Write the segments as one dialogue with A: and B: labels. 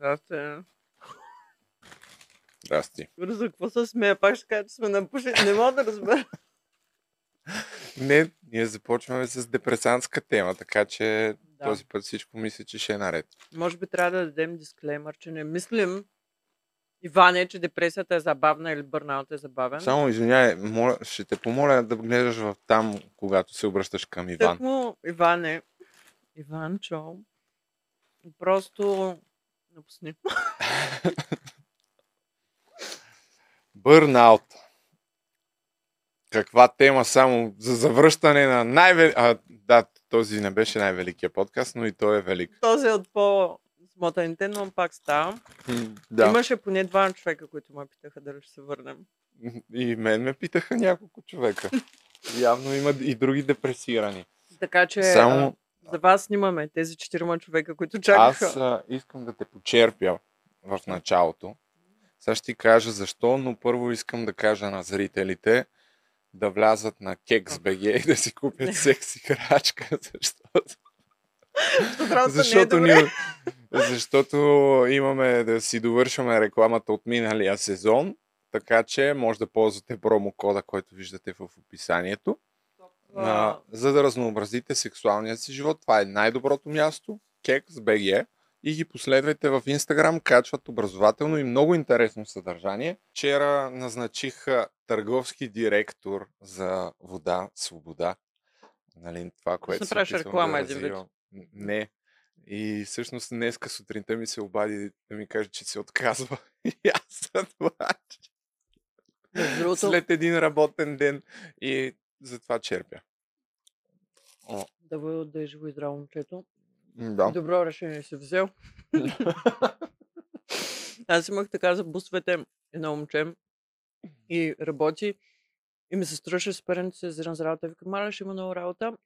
A: Здрасти.
B: Здрасти.
A: Бързо, какво се смея? Пак ще кажа, че сме напушени. Не мога да разбера.
B: Не, ние започваме с депресантска тема, така че
A: Да.
B: този път всичко мисля, че ще е наред.
A: Може би трябва да дадем дисклеймър, че не мислим, Иване, че депресията е забавна или бърнаут е забавен.
B: Само извиняй, моля, ще те помоля да гледаш в там, когато се обръщаш към Иван.
A: Так му, Иване, Иванчо, просто напусни.
B: Бърнаут. Каква тема само за завръщане на най да, този не беше най-великия подкаст, но и той е велик.
A: Този е от по-смотаните, но пак става.
B: Да.
A: Имаше поне два човека, които ме питаха дали ще се върнем.
B: И мен ме питаха няколко човека. Явно има и други депресирани.
A: Така че
B: Само
A: за вас снимаме тези четирима човека, които чакаха.
B: Аз а, искам да те почерпя в началото. Сега ще ти кажа защо, но първо искам да кажа на зрителите да влязат на KEXBG и да си купят секс играчка, защото,
A: Защото не е
B: ни, защото имаме да си довършваме рекламата от миналия сезон, така че може да ползвате промокода, който виждате в описанието. А, за да разнообразите сексуалния си живот. Това е най-доброто място, KEXBG. И ги последвайте в Инстаграм, качват образователно и много интересно съдържание. Вчера назначих търговски директор за вода, свобода. Нали, това, което се
A: направиш
B: опитвам
A: реклама
B: да
A: един вид.
B: Не. И всъщност днеска сутринта ми се обади да ми каже, че се отказва. И аз
A: другото,
B: след един работен ден и затова черпя. О,
A: да бъде да е живо и здраво момчето.
B: да.
A: Добро решение си взел. Аз имах така за бусовете едно момче и работи и ми се струваше супер се за работа. Викам, маля, ще има много работа.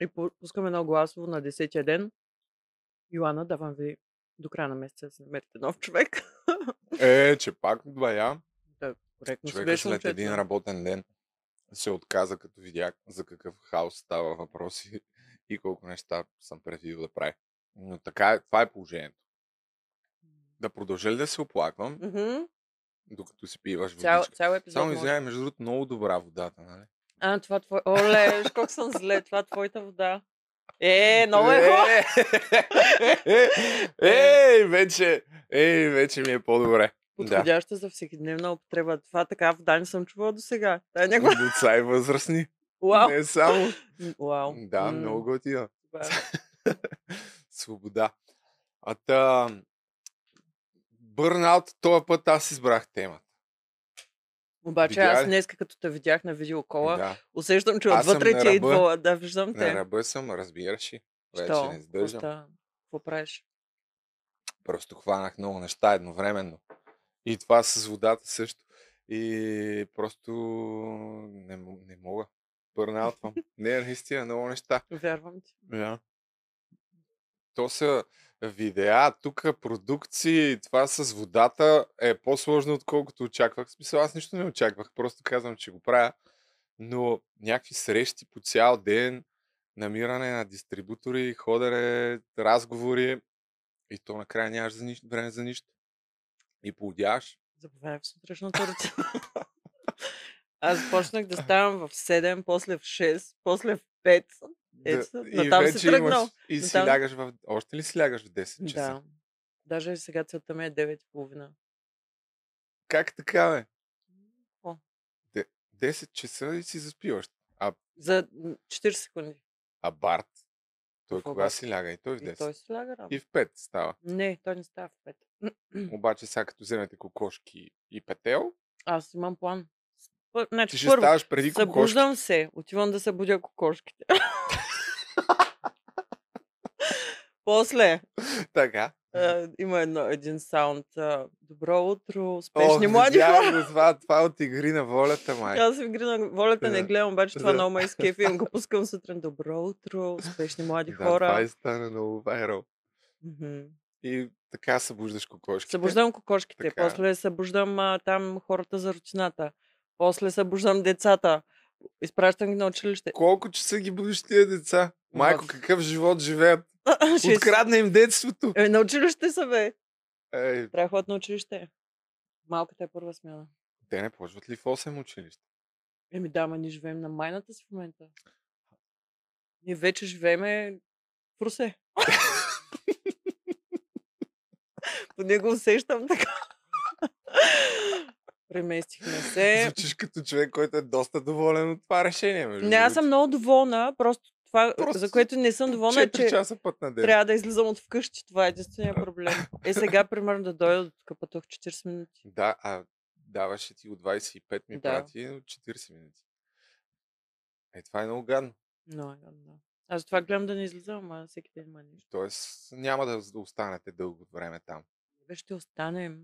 A: И пу- пускаме едно гласово на 10-я ден. Йоанна, давам ви до края на месеца да си намерите нов човек.
B: Е, че пак бая.
A: да, коректно
B: Човека след един работен ден се отказа, като видях за какъв хаос става въпрос и, и колко неща съм предвидил да прави. Но така е, това е положението. Да продължа ли да се оплаквам,
A: Мгм.
B: докато си пиваш водичка?
A: цял епизод.
B: Само извинявай, между другото, много добра водата, нали?
A: А, това твое... Оле, виж колко съм зле. Това е твоята вода. Е, много е хубаво.
B: Е, Ей, вече, ей, вече ми е по-добре. Да.
A: Подходяща за всекидневна употреба. Това така вода не съм чувала до сега. Това е някаква...
B: Деца и възрастни.
A: Вау.
B: Не само.
A: М, Вау.
B: Да,
A: М,
B: много готина.
A: е.
B: Свобода. А та... Бърнаут, този път аз избрах темата.
A: Обаче
B: Видя
A: аз днес, като те видях на видеокола,
B: Да.
A: усещам, че
B: Аз
A: отвътре
B: на
A: ти е идвала. Да, виждам
B: На
A: те.
B: ръба съм, разбираш ли. Вече
A: Що?
B: не издържам.
A: Какво правиш?
B: Просто хванах много неща едновременно. И това с водата също. И просто не, не мога. Бърнаутвам. не, наистина, много неща.
A: Вярвам ти.
B: Да. То са видеа, тук продукции, това с водата е по-сложно, отколкото очаквах. В смисъл, аз нищо не очаквах, просто казвам, че го правя. Но някакви срещи по цял ден, намиране на дистрибутори, ходене, разговори и то накрая нямаш за нищо, време за нищо. И поудяваш.
A: Забавяй в сутрешната рутина. Аз започнах да ставам в 7, после в 6, после в 5. Ето,
B: да,
A: натам си тръгнал.
B: И си
A: Натам-
B: лягаш в... Още ли си лягаш в 10 часа?
A: Да. Даже сега целта ми е 9.30.
B: Как така, бе? Де- 10 часа и си заспиваш. А,
A: За м, 40 секунди.
B: а Барт, той
A: Какво
B: кога
A: Барт?
B: си ляга? И той в
A: И
B: 10.
A: той си ляга рано.
B: И в 5 става.
A: Не, той не става в 5.
B: Обаче сега като вземете кокошки и петел,
A: Аз имам план. Пър- Значи,
B: ти ще
A: първо,
B: ставаш преди кокошки.
A: събуждам се, отивам да събудя кокошките. После
B: Така.
A: А, има едно, един саунд. а, Добро утро, успешни
B: Ох,
A: млади
B: видях
A: хора.
B: го Това, това е от игри на волята, май.
A: Аз в игри на волята не
B: Да.
A: гледам, обаче това
B: Да.
A: много ме изкефи. Им го пускам сутрин. Добро утро, успешни млади
B: Да, това
A: хора.
B: и стана много вайрал.
A: Мгм.
B: И така събуждаш кокошките.
A: Събуждам кокошките,
B: Така.
A: после събуждам а, там хората за рутината, после събуждам децата, изпращам ги на училище.
B: Колко часа ги будиш тия деца? Майко,
A: В-
B: какъв живот живеят? Открадна им детството.
A: Е, на училище са, бе.
B: Ей,
A: Трябва да ходят на училище. Малката е първа смяна.
B: те не почват ли в 8 училище?
A: Еми да, ма ние живеем на майната си в момента. Ние вече живееме в Русе. Поне го усещам така. Преместихме се.
B: Звучиш като човек, който е доста доволен от това решение. Между
A: Не, аз съм много доволна. Просто това,
B: Просто
A: за което не съм доволна, е,
B: 4
A: че
B: часа път на ден.
A: трябва да излизам от вкъщи. Това е единствения проблем. Е, сега, примерно, да дойда до тук пътувах 40 минути.
B: Да, а даваше ти от 25 ми
A: Да.
B: прати от 40 минути. Е, това е много гадно.
A: Но, да. Аз това гледам да не излизам, а всеки ден има нещо.
B: Тоест няма да да останете дълго време там.
A: Бе, ще останем.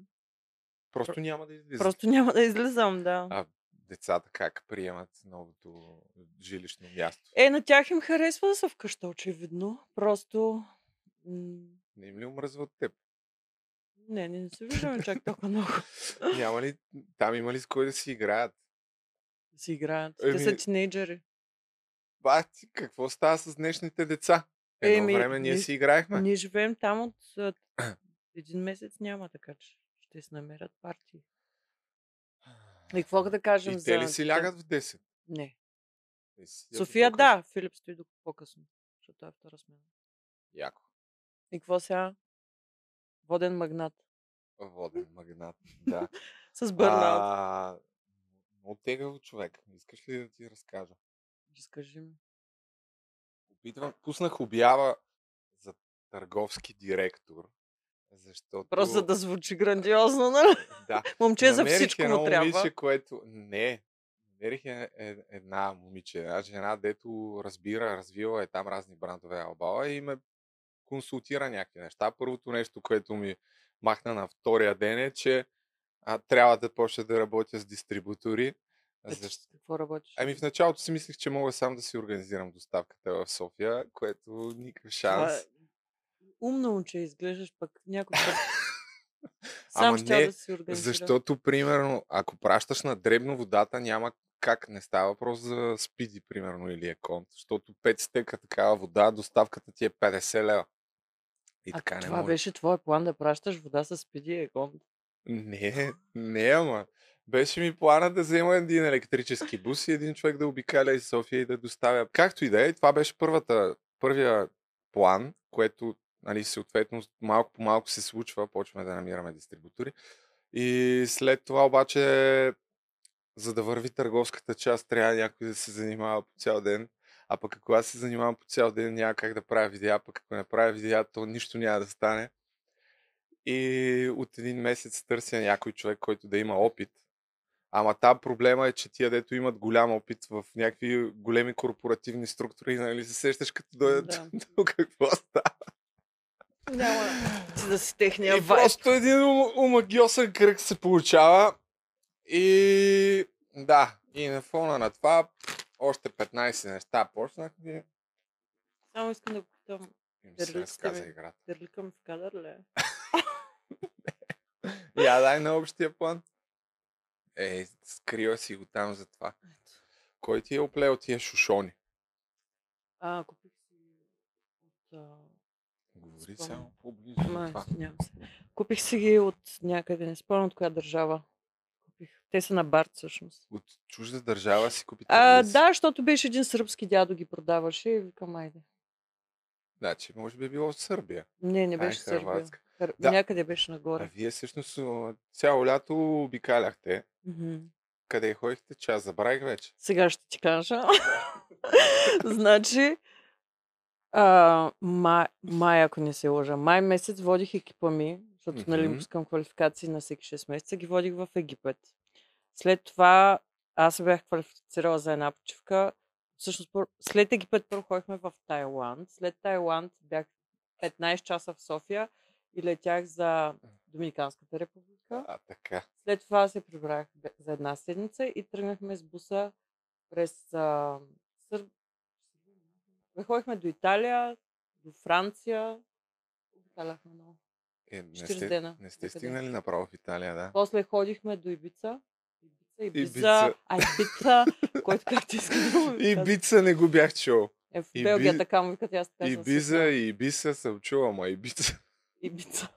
B: Просто няма да излизате.
A: Просто няма да излизам, да.
B: А децата как приемат новото жилищно място?
A: Е, на тях им харесва да са вкъща, очевидно. Просто...
B: Не им ли омръзва от теб?
A: Не, не, не се виждаме чак толкова много
B: Няма ли, там има ли с кой да си играят?
A: да си играят. Те са
B: Еми-
A: тинейджери.
B: Бати, какво става с днешните деца? Едно
A: Еми,
B: време ние
A: ние-
B: си играехме.
A: Ние живеем там от един месец няма, така че ще се намерят партии. И какво да кажем
B: И
A: за...
B: те ли си лягат в 10?
A: Не.
B: Те си седят
A: София,
B: по-късно.
A: да. Филип стои до по-късно, защото е втора смена.
B: Яко.
A: И какво сега? Воден магнат.
B: Воден магнат. Да.
A: С бърнаут.
B: А, Много тегаво човек. Искаш ли да ти разкажа?
A: Разкажи ми.
B: Опитвам, пуснах обява за търговски директор. Защото...
A: Просто за да звучи грандиозно, нали?
B: Да.
A: Момче за всичко му трябва.
B: момиче, което... Не. Намерих е, е, една момиче, една жена, дето разбира, развила е там разни брандове албала и ме консултира някакви неща. Първото нещо, което ми махна на втория ден е, че а, трябва да почна да работя с дистрибутори.
A: Ето,
B: Защо?
A: Какво работиш?
B: Ами в началото си мислех, че мога сам да си организирам доставката в София, което никакъв шанс.
A: Това е Умно момче изглеждаш пък някой път.
B: Ама
A: Сам ще
B: не,
A: да си организира.
B: Защото, примерно, ако пращаш на дребно водата, няма как не става въпрос за спиди, примерно, или еконт. Защото 5 стека такава вода, доставката ти е 50 лева. И
A: А
B: така не
A: това
B: може.
A: беше твой план да пращаш вода с пиди и екон.
B: Не, не, ама. Беше ми плана да взема един електрически бус и един човек да обикаля из София и да доставя. Както и да е, това беше първата, първия план, което нали, съответно малко по малко се случва, почваме да намираме дистрибутори. И след това обаче, за да върви търговската част, трябва някой да се занимава по цял ден. А пък ако аз се занимавам по цял ден, няма как да правя видеа, пък ако не правя видеа, то нищо няма да стане. И от един месец търся някой човек, който да има опит. Ама там проблема е, че тия дето имат голям опит в някакви големи корпоративни структури, нали се сещаш като дойдат
A: Да.
B: тук какво става.
A: Няма да си техния
B: И просто един омагиосен кръг се получава. И да, и на фона на това още 15 неща почнах и
A: Само искам да питам,
B: им се
A: Дерлиците
B: разказа
A: ми.
B: играта.
A: дърликам в кадър ли? е?
B: Я дай на общия план. Ей, скрива си го там за това. Кой ти е оплел тия шушони?
A: А, купих си от... а,
B: Говори
A: Спомням.
B: само по-близо
A: Ма,
B: това.
A: нямам се. Купих си ги от някъде, не спомням от коя държава. Купих. Те са на Барт всъщност.
B: От чужда държава си купи
A: А, да, защото беше един сръбски дядо ги продаваше и викам, айде.
B: Значи, може би е било от Сърбия.
A: Не, не
B: Ай,
A: беше Сърбия.
B: Хърватска.
A: Хър...
B: Да.
A: Някъде беше
B: А
A: нагоре.
B: вие всъщност а, цяло лято обикаляхте. Къде ходихте? Че аз забравих вече.
A: Сега ще ти кажа. значи, а, май, май, ако не се лъжа, май месец водих екипа ми, защото нали
B: Мгм.
A: пускам квалификации на всеки 6 месеца, ги водих в Египет. След това аз се бях квалифицирала за една почивка. Всъщност, след Египет първо ходихме в Тайланд. След Тайланд бях 15 часа в София и летях за Доминиканската република.
B: А, така.
A: След това се прибрах за една седмица и тръгнахме с буса през а, Сър... Ходихме до Италия, до Франция. Обикаляхме много.
B: Е, не
A: 40
B: сте,
A: дена.
B: не сте стигнали направо в Италия, да?
A: После ходихме до Ибица. Ибица, Ибица,
B: Ибица.
A: а Ибица, който както иска да му
B: И
A: казва.
B: бица не го бях чул.
A: Е, в Белгия така му викат, аз така
B: И
A: съм
B: биза,
A: свикнала.
B: и биса съм чул, ама.
A: Ибица, Ибица.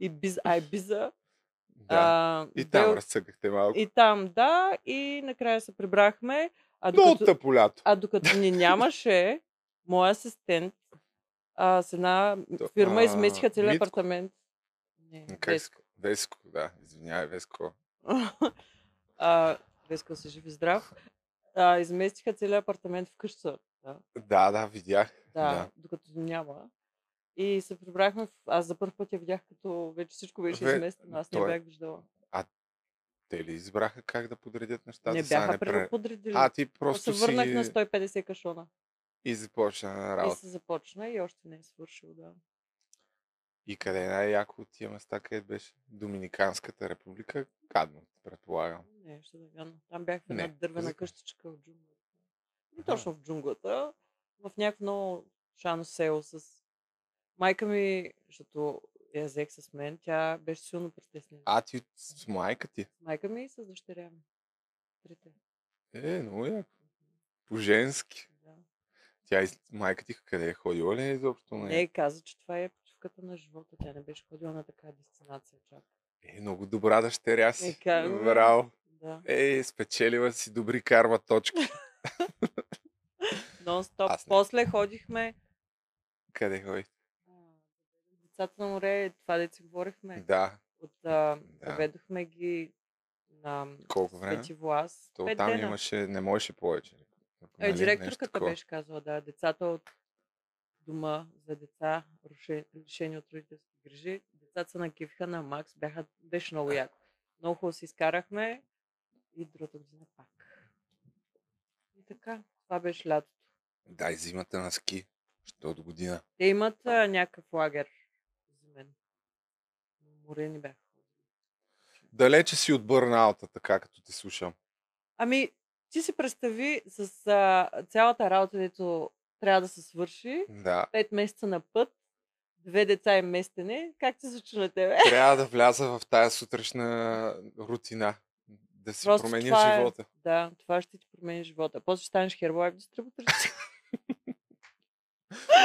A: и биз, Айбиза.
B: Да.
A: А,
B: и там
A: Бел-
B: разцъкахте малко.
A: и там, да, и накрая се прибрахме. А
B: Много
A: докато,
B: тъпо лято.
A: а докато ни нямаше, мой асистент а, с една фирма
B: а,
A: изместиха целият апартамент. Не,
B: Как
A: Веско.
B: Веско, да. Извинявай, Веско.
A: а, Веско се жив и здрав. А, изместиха целият апартамент в къща. Да,
B: Да, да, видях.
A: да,
B: Да.
A: докато няма. И се прибрахме. В... Аз за първ път я видях, като вече всичко беше
B: Бе,
A: изместено. Аз не
B: той
A: бях виждала.
B: Те ли избраха как да подредят нещата?
A: не бяха
B: пре-
A: предоподредили.
B: А, ти
A: Просто се върнах
B: си...
A: на 150 кашона.
B: И започна на
A: И
B: работа.
A: се започна и още не е свършил, да.
B: И къде е най-яко от тия места, къде беше? Доминиканската република? Кадно, предполагам.
A: Не, ще да е вярно. Там бях в една
B: Не,
A: дървена къщичка в джунглата. Не точно в джунглата, в някакво много шано село с майка ми, защото я взех с мен, тя беше силно притеснена.
B: А, ти с майка ти?
A: С майка ми и с дъщеря ми. Трите.
B: Е, много яко. По-женски.
A: Да.
B: Тя и майка ти къде е ходила ли изобщо? на
A: Не, каза, че това е почивката на живота. Тя не беше ходила на такава дестинация чак.
B: Е, много добра дъщеря
A: Е,
B: си.
A: как бе?
B: Браво.
A: Да.
B: Ей, спечелила си добри карма точки.
A: Нон-стоп.
B: Не.
A: После ходихме
B: къде ходи?
A: Децата на море, това да си говорихме.
B: Да.
A: От, а,
B: Да.
A: Заведохме ги на
B: Колко време?
A: Свети влас.
B: То
A: Пет
B: там
A: дена.
B: имаше, не можеше повече.
A: Е,
B: Нали?
A: Директорката беше казала, да, децата от дома за деца, лишени от родителски грижи. Децата се накифиха на Макс, бяха, беше много яко. Много хубаво се изкарахме и другата година пак. И така, това беше лятото.
B: Дай зимата на ски. Що от година?
A: Те имат а, някакъв лагер. Море ни бяха.
B: Далече си от бърнаута, така като те слушам.
A: Ами, ти си представи с а, цялата работа, дето трябва да се свърши,
B: Да.
A: 5 месеца на път, две деца и местене, как се случи на тебе?
B: Трябва да вляза в тая сутрешна рутина. Да си
A: Просто
B: променя
A: е-
B: живота.
A: Да, това ще ти промени живота. После ще станеш Herbalife дистрибутор.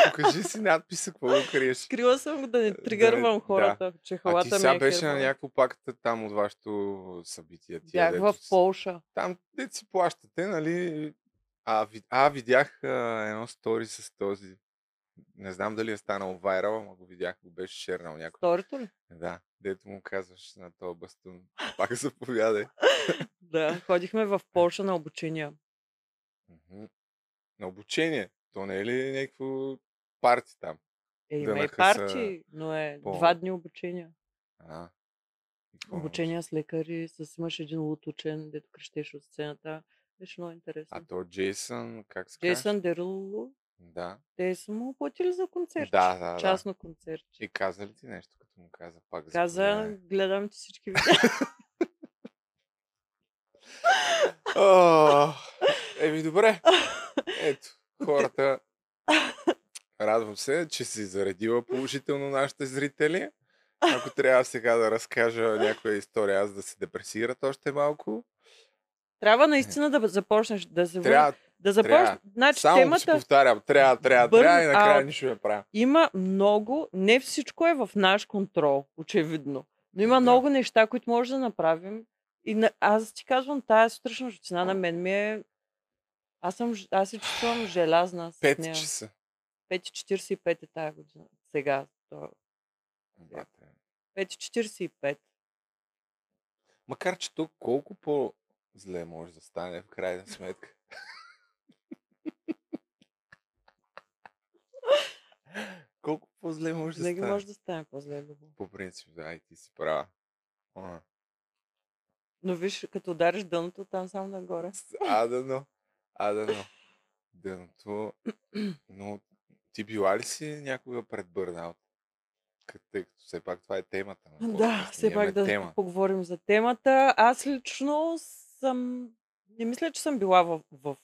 B: Покажи си надписа, какво го криеш.
A: Скрила съм го да не тригървам
B: да.
A: хората, че
B: А ти
A: халата ми
B: сега
A: е
B: беше на някакво пакта там от вашето събитие. Тия,
A: Бях в Полша.
B: Там, де си плащате, нали? А, ви... а видях а, едно стори с този. Не знам дали е станал вайрал, ама го видях, го беше шернал някой.
A: Второто ли?
B: Да, дето му казваш на този бастун. Пак заповядай.
A: Да, ходихме в Полша на обучения.
B: Мгм. На обучение. То не е ли някакво парти там?
A: Е,
B: Да
A: има и
B: накъса
A: парти, но е
B: по-
A: два дни обучения.
B: А,
A: Обучения с лекари, с имаше един лут учен, дето крещеше от сцената. Беше много интересно.
B: А то Джейсън, как се?
A: Джейсън Деруло,
B: Да.
A: те са му платили за концерт.
B: Да, да, да.
A: Частно концерт.
B: И каза ли ти нещо, като му каза пак?
A: Каза,
B: заповядай?
A: гледам ти всички видеа.
B: Еми, добре. Ето, хората. Радвам се, че си заредила положително нашите зрители. Ако трябва сега да разкажа някоя история, аз да се депресират още малко.
A: Трябва наистина да започнеш да се.
B: Трябва,
A: Да започнеш. Значи
B: само си
A: темата
B: повтарям, трябва, трябва, трябва и накрая
A: Burnout.
B: нищо не правя.
A: има много, не всичко е в наш контрол, очевидно. Но има
B: Да.
A: много неща, които може да направим. И на, аз ти казвам, тази сутрешна рутина на мен ми е... Аз, съм, аз се чувствам желязна с
B: Пет
A: нея.
B: часа.
A: 5.45 е тази година. Сега. то-
B: Бате.
A: 5.45.
B: Макар, че то колко по-зле може да стане в крайна сметка. колко по-зле може да
A: Винаги
B: стане.
A: може да стане по-зле. Любо.
B: По принцип, да, и ти си права. А,
A: Но виж, като удариш дъното, там само нагоре.
B: А, да, но. А, да, но. Дъното. Но ти била ли си някога пред бърнаут? Тъй като все пак това е темата. на
A: Да, все пак да
B: тема.
A: поговорим за темата. Аз лично съм... Не мисля, че съм била в, в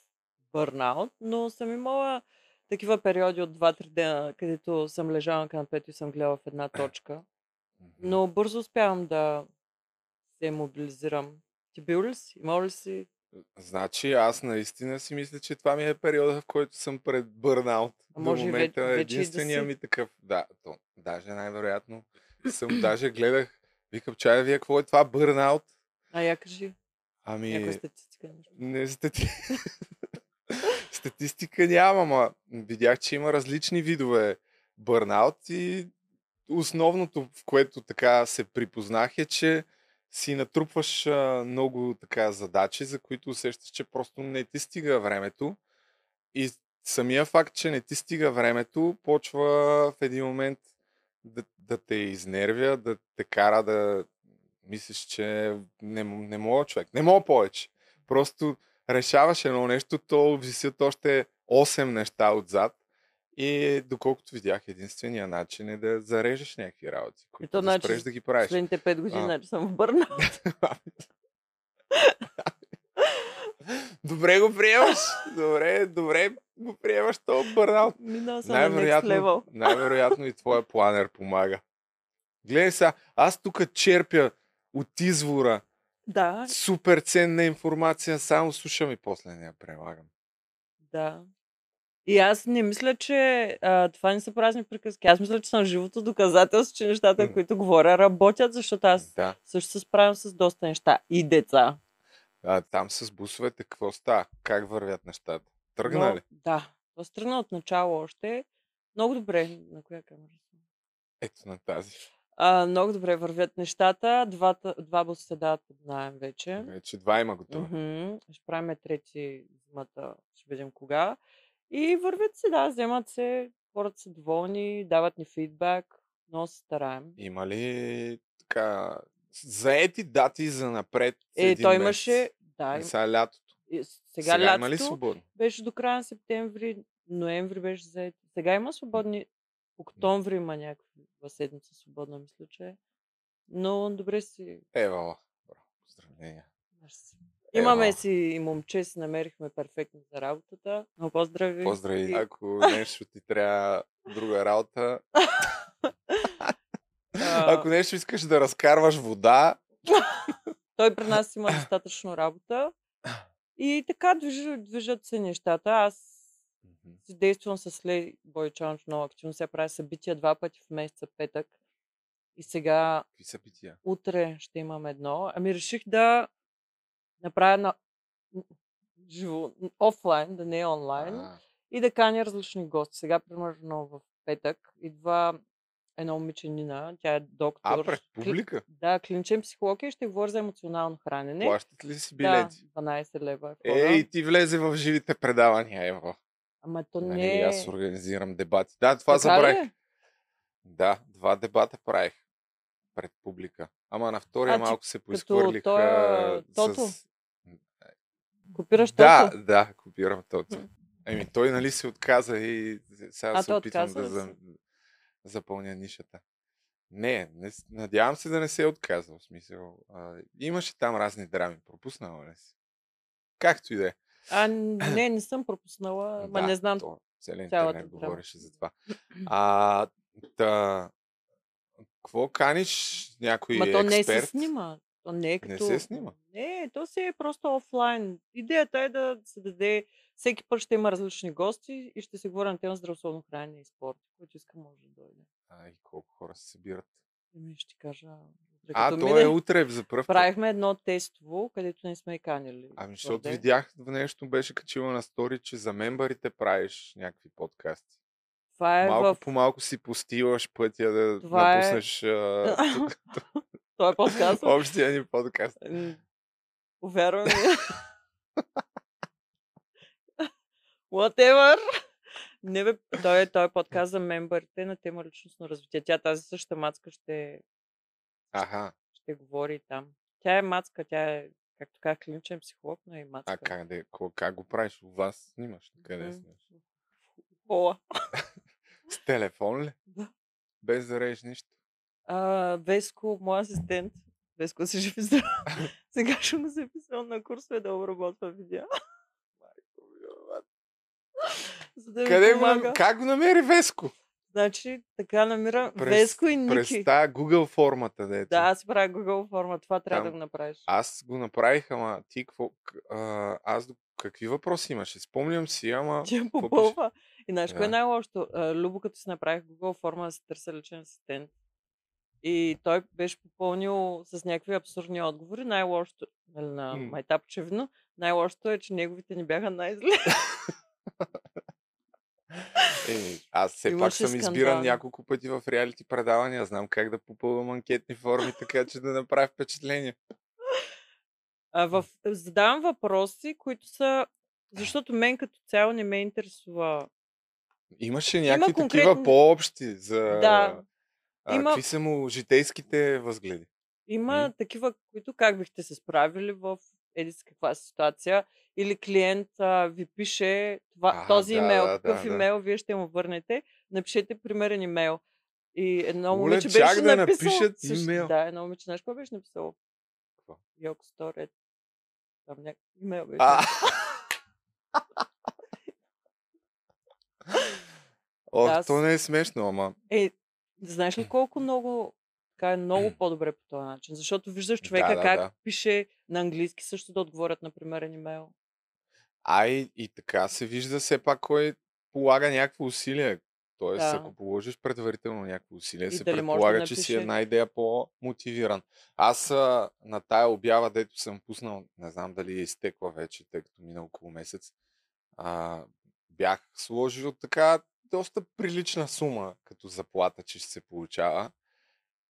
A: бърнаут, но съм имала такива периоди от 2-3 дена, където съм лежала на канапето и съм гледала в една точка.
B: Мгм.
A: Но бързо успявам да се мобилизирам. Ти бил ли си? Имал ли си?
B: Значи аз наистина си мисля, че това ми е периода, в който съм пред бърнаут.
A: А
B: До
A: може ве-
B: момента
A: вече и да
B: единствения
A: си.
B: ми такъв. Да, то, даже най-вероятно съм даже гледах, викам, чая вие, какво е това бърнаут?
A: А я кажи.
B: Ами,
A: Някоя статистика.
B: не стати... статистика няма, ма видях, че има различни видове бърнаут и основното, в което така се припознах е, че си натрупваш а, много така задачи, за които усещаш, че просто не ти стига времето. И самия факт, че не ти стига времето, почва в един момент да, да те изнервя, да те кара да мислиш, че не, не мога човек. Не мога повече. Просто решаваш едно нещо, то висят още 8 неща отзад. И доколкото видях, единствения начин е да зарежеш някакви работи, които
A: то
B: да
A: значи
B: спреш да ги правиш.
A: Последните 5 години,
B: А.
A: значи съм в бърна.
B: добре го приемаш. Добре, добре го приемаш то бърнаут.
A: Минал съм на next
B: Най-вероятно,
A: level.
B: най-вероятно и твоя планер помага. Гледай сега, аз тук черпя от извора
A: Да,
B: супер ценна информация, само слушам и после не я прилагам.
A: да. И аз не мисля, че а, това не са празни приказки. Аз мисля, че съм живото доказателство, че нещата,
B: М.
A: които говоря, работят, защото аз
B: Да.
A: също се справям с доста неща. И деца.
B: А, там с бусовете какво става? Как вървят нещата? Тръгна ли?
A: Да. То се тръгна от начало още. Много добре. На коя камера? съм?
B: Ето на тази.
A: А, много добре вървят нещата. Двата, два буса се дават под найем вече.
B: Вече два има готови.
A: Мгм. Ще правим трети зимата, ще видим кога. И вървят се, да, вземат се, хората са доволни, дават ни фидбак, много се стараем.
B: Има ли така заети дати за напред?
A: Е, той имаше, да,
B: Е,
A: им-
B: сега лятото.
A: и сега,
B: Сега
A: лятото
B: има ли свободно?
A: беше до края на септември, ноември беше заед. Сега има свободни, октомври има някаква седмица свободна, мисля, че е. Но добре си.
B: Евала. Браво, поздравления.
A: мерси. Имаме си и момче, си намерихме перфектно за работата. Но поздрави.
B: Поздрави. Ако нещо ти трябва друга работа, ако нещо искаш да разкарваш вода,
A: Той при нас има достатъчно работа. И така движат, движат се нещата. Аз си действам с Лей Бой Чалендж много активно. Сега правя събития два пъти в месеца, петък. И сега,
B: какви събития?
A: утре ще имам едно. Ами реших да направя на живо, офлайн, да не е онлайн.
B: А,
A: И да каня различни гости. Сега, примерно, в петък идва едно момиче Нина. Тя е доктор.
B: а, пред
A: Кли-
B: публика?
A: Да, клиничен психолог е и ще говори за емоционално хранене.
B: Плащат ли си
A: Да,
B: билети?
A: 12 лева. е
B: Ей, ти влезе в живите предавания, Ево.
A: Ама то
B: Нали,
A: не е...
B: аз организирам дебати. Да, това
A: Така ли
B: забравих.
A: е?
B: Да, два дебата правих пред публика. Ама на втория
A: А, ти
B: малко се поизхвърлих
A: тоя Тото?
B: с...
A: Копираш
B: Да,
A: тото?
B: да, копирам Тото. Еми, той нали се отказа и сега
A: А,
B: се
A: той
B: опитвам да
A: се?
B: запълня нишата. Не, не, надявам се да не се е отказал. В смисъл, а, имаше там разни драми. Пропуснала ли си? Както и да е.
A: А, не, не съм пропуснала, ама
B: Да,
A: не знам.
B: То, целият интернет говореше за това. А, та, какво каниш някой
A: Ма то не
B: експерт?
A: се снима. То не е
B: Не
A: като...
B: се снима?
A: Не, то си е просто офлайн. Идеята е да се даде... Всеки път ще има различни гости и ще се говори на тема здравословно хранене и спорт. Който иска може да дойде.
B: Ай, колко хора се събират.
A: Еми, ще кажа.
B: А, то
A: мине.
B: е утре за пръв.
A: Правихме едно тестово, където не сме и канили.
B: Ами, защото видях нещо, беше качила на стори, че за мембарите правиш някакви подкасти.
A: Това е
B: Малко
A: в...
B: по малко си постиваш пътя да
A: Това е-
B: напуснеш тук-
A: Това е подкаст.
B: общия ни подкаст.
A: М, Повярвай ми. Whatever. Не бе, той, е- той е подкаст за мембърите на тема личностно развитие. Тя тази същата мацка ще,
B: Аха,
A: ще говори там. Тя е мацка, тя е, както казах, клиничен психолог, но е мацка.
B: а как, де, как го правиш? У вас снимаш? Къде снимаш?
A: Кола.
B: С телефон ли?
A: Да.
B: Без да режеш нищо.
A: А, Веско, мой асистент. Веско си жив и здрав. Сега ще го записвам на курсове да обработва видео. За да
B: Къде го, как го намери Веско?
A: Значи, така намирам
B: През-
A: Веско и Ники.
B: През тази Google формата, дето.
A: Да, аз правя Google форма. Това трябва да
B: Там-
A: го направиш.
B: Аз го направих, ама ти какво... А, аз какви въпроси имаше? Спомням си, ама...
A: Ти я
B: какво пише?
A: попълва. И знаеш, кое е
B: Да.
A: най-лошото? А, Любо, като си направих Google форма да си търся личен асистент. И той беше попълнил с някакви абсурдни отговори. Най-лошото, нали, на
B: М.
A: майтап очевидно, най-лошото е, че неговите не бяха най-зле.
B: Е, аз все пак съм избиран
A: скандали.
B: няколко пъти в реалити предавания. Знам как да попълвам анкетни форми, така че да направя впечатление.
A: А, в... Задавам въпроси, които са... Защото мен като цяло не ме интересува.
B: Имаше някакви такива
A: конкретни-
B: по-общи за...
A: Да.
B: А,
A: Има-
B: Какви са му житейските възгледи?
A: Има
B: М.
A: такива, които как бихте се справили в еди с каква ситуация. Или клиент а, ви пише това,
B: А,
A: този
B: да,
A: имейл,
B: да,
A: какъв
B: да, да.
A: имейл вие ще му върнете. Напишете примерен имейл. И едно
B: Оле,
A: момиче
B: чак
A: беше
B: да
A: написало...
B: напишат
A: също-
B: имейл.
A: Да, едно момиче, знаеш какво беше написало?
B: Какво?
A: Йоко Сторет. Там някакъв имейл беше.
B: А! Ох,
A: Да,
B: то не е смешно, ама...
A: Е, знаеш ли колко много, така е много по-добре по този начин? Защото виждаш човека
B: Да, да,
A: как
B: да.
A: пише на английски също да отговорят на примерен имейл.
B: Ай, и така се вижда все пак кой полага някакво усилие. Тоест,
A: Да.
B: ако положиш предварително някакво усилие,
A: И
B: се
A: може да
B: предполага, че си една идея по-мотивиран. Аз а, на тая обява, дето съм пуснал, не знам дали е изтекла вече, тъй като мина около месец, а, бях сложил така доста прилична сума като заплата, че ще се получава.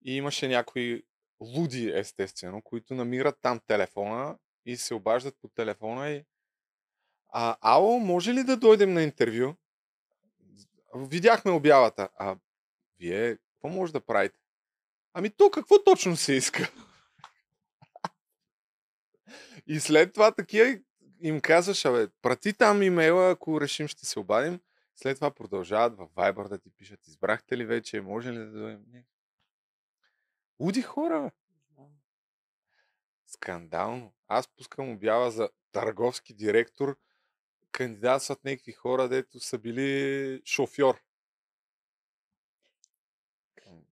B: И имаше някои луди, естествено, които намират там телефона и се обаждат по телефона и а, ало, може ли да дойдем на интервю? Видяхме обявата. А вие какво може да правите? Ами то какво точно се иска? И след това такива им казваш, абе, прати там имейла, ако решим ще се обадим. След това продължават в Viber да ти пишат, избрахте ли вече, може ли да дойдем? Не. Луди хора. Скандално. Аз пускам обява за търговски директор, кандидатстват някакви хора, дето са били шофьор.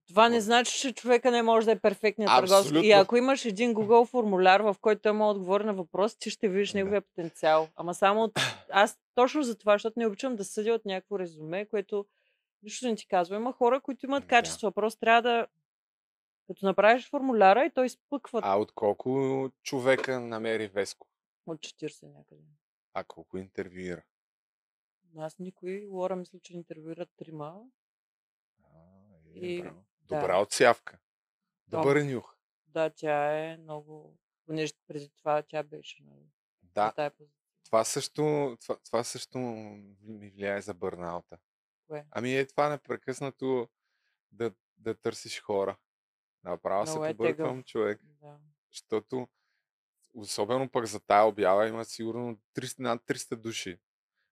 A: Това не значи, че човека не може да е перфектният търговски. И ако имаш един Google формуляр, в който той да отговори на въпроси, ти ще видиш неговия потенциал. Ама само от... Аз точно за това, защото не обичам да съдя от някакво резюме, което нищо не ти казва. Има хора, които имат качества. Просто трябва да... Като направиш формуляра и той изпъква
B: А от колко човека намери Веско?
A: от 40 някъде.
B: А колко интервюира?
A: Аз никой, Лора мисля, че интервюира трима.
B: А, е,
A: И-
B: браво.
A: Да.
B: Добра отсявка.
A: Да.
B: Добър нюх.
A: Да, тя е много... Понеже преди това тя беше нали,
B: Да,
A: на
B: това също, това, това също ми влияе за бърнаута.
A: Кое?
B: Ами е това непрекъснато да, да търсиш хора. Направо се
A: Много е
B: побърквам
A: тегъв.
B: човек,
A: Да.
B: защото особено пък за тая обява има сигурно 300, над 300 души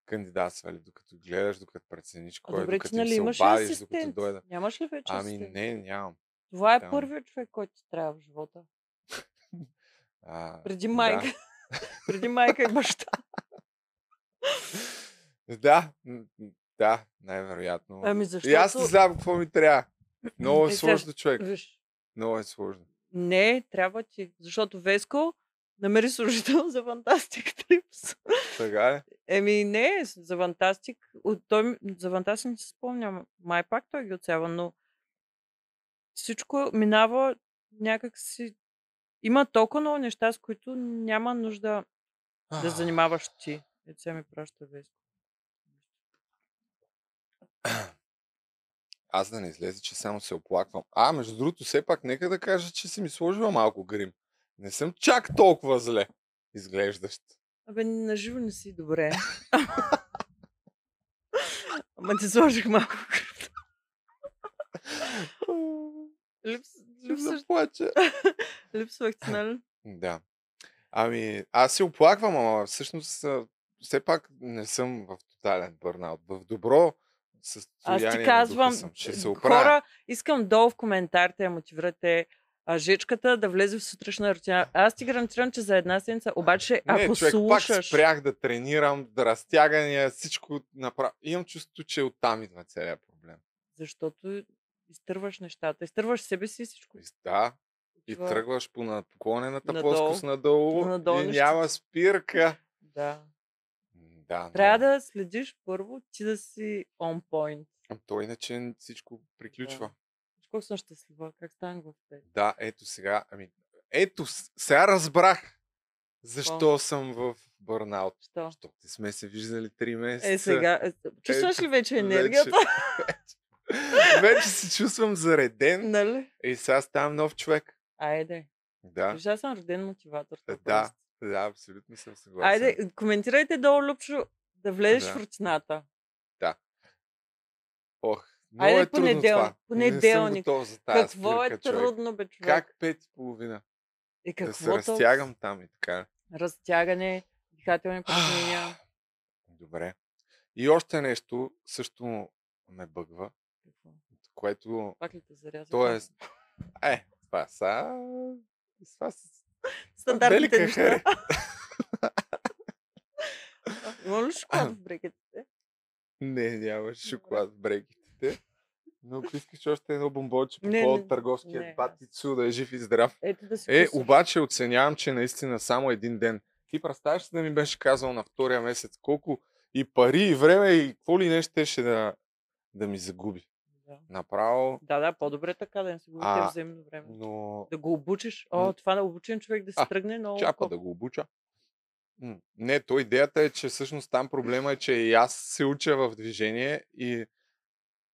B: кандидатствали, докато гледаш, докато прецениш кой, е, докато
A: ти нали
B: се
A: имаш
B: обадиш, докато дойда.
A: Нямаш ли вече
B: Ами
A: асистент?
B: не, нямам.
A: Това е
B: Там.
A: първият човек, който ти трябва в живота.
B: А,
A: Преди
B: да.
A: майка. Преди майка и баща.
B: Да, да, най-вероятно.
A: Ами защото...
B: И аз не знам какво ми трябва. Много е
A: Е,
B: сложно, човек.
A: Виж,
B: Много е сложно.
A: не, трябва ти. Защото Веско намери служител за Фантастик Трипс.
B: Сега ли?
A: Еми не, за Фантастик. От той, за Фантастик не си спомням. Май пак той ги отсява, но всичко минава някак си... Има толкова много неща, с които няма нужда да се занимаваш ти. Ето сега ми праща Веско.
B: Аз да не излезе, че само се оплаквам. А, между другото, все пак, нека да кажа, че си ми сложила малко грим. Не съм чак толкова зле изглеждащ.
A: Абе, на живо не си добре. Ама ти сложих малко. Липс,
B: Ще
A: липсваш,
B: заплача.
A: липсвах ти, нали?
B: Да. Ами, аз се оплаквам, ама всъщност все пак не съм в тотален бърнаут. В добро
A: Аз
B: състояние
A: ти
B: на
A: казвам,
B: съм. Ще се оправя.
A: хора, искам долу в коментарите да мотивирате а, жечката да влезе в сутрешна рутина. Аз ти гарантирам, че за една седмица, обаче, ако
B: не, човек,
A: слушаш...
B: пак спрях да тренирам, да разтягания, всичко направя. Имам чувство, че оттам идва целият проблем.
A: Защото изтърваш нещата. Изтърваш себе си всичко.
B: И Да, и
A: отива-
B: тръгваш по на- поклонената
A: Надолу.
B: плоскост надолу
A: Надолу
B: и
A: нещата.
B: няма спирка.
A: Да.
B: Да,
A: Трябва
B: но-
A: да следиш първо, ти да си on point.
B: А То иначе всичко приключва.
A: Колко съм щастлива. Как станах в теб?
B: Да, ето сега. Ами, ето, сега разбрах защо съм в бърнаут.
A: Що?
B: Защото не сме се виждали 3 месеца.
A: Е, сега. Е, чувстваш ли вече енергията?
B: Вече, вече се чувствам зареден
A: нали?
B: и сега ставам нов човек.
A: Айде.
B: Да,
A: Виж, аз съм роден мотиватор. то
B: да,
A: просто.
B: да, абсолютно съм съгласен.
A: Айде, коментирайте долу, Любчо, да влезеш
B: Да.
A: в рутината.
B: Ох, много
A: Айде
B: е трудно
A: понеделник,
B: това.
A: понеделник.
B: Не съм за тази
A: Какво е
B: спирка, човек.
A: трудно, бе, човек?
B: Как пет и половина?
A: И
B: Да се
A: какво
B: разтягам там и така.
A: Разтягане, дихателни упражнения.
B: Добре. И още нещо също ме бъгва,
A: Какво?
B: което
A: Пак ли те зарязах?
B: то е... Е, това са... Това са...
A: Стандартните неща. Има ли шоколад в брекетите?
B: Не, няма шоколад в брекетите. Но ако искаш още едно бомбоче по повод търговския
A: не,
B: бат Ицу да е жив и здрав.
A: Ето да
B: Е,
A: пусна.
B: обаче оценявам, че наистина само един ден. Ти представяш ли да ми беше казал на втория месец колко и пари, и време, и какво ли не щеше да, да ми загуби.
A: Да.
B: Направо,
A: Да, да, по-добре така да не се губите
B: А,
A: взаимно време.
B: но
A: Да го обучиш. О,
B: М.
A: това да обучен човек да се
B: А,
A: тръгне много.
B: чапа
A: коф.
B: да го обуча. Не, то идеята е, че всъщност там проблема е, че и аз се уча в движение и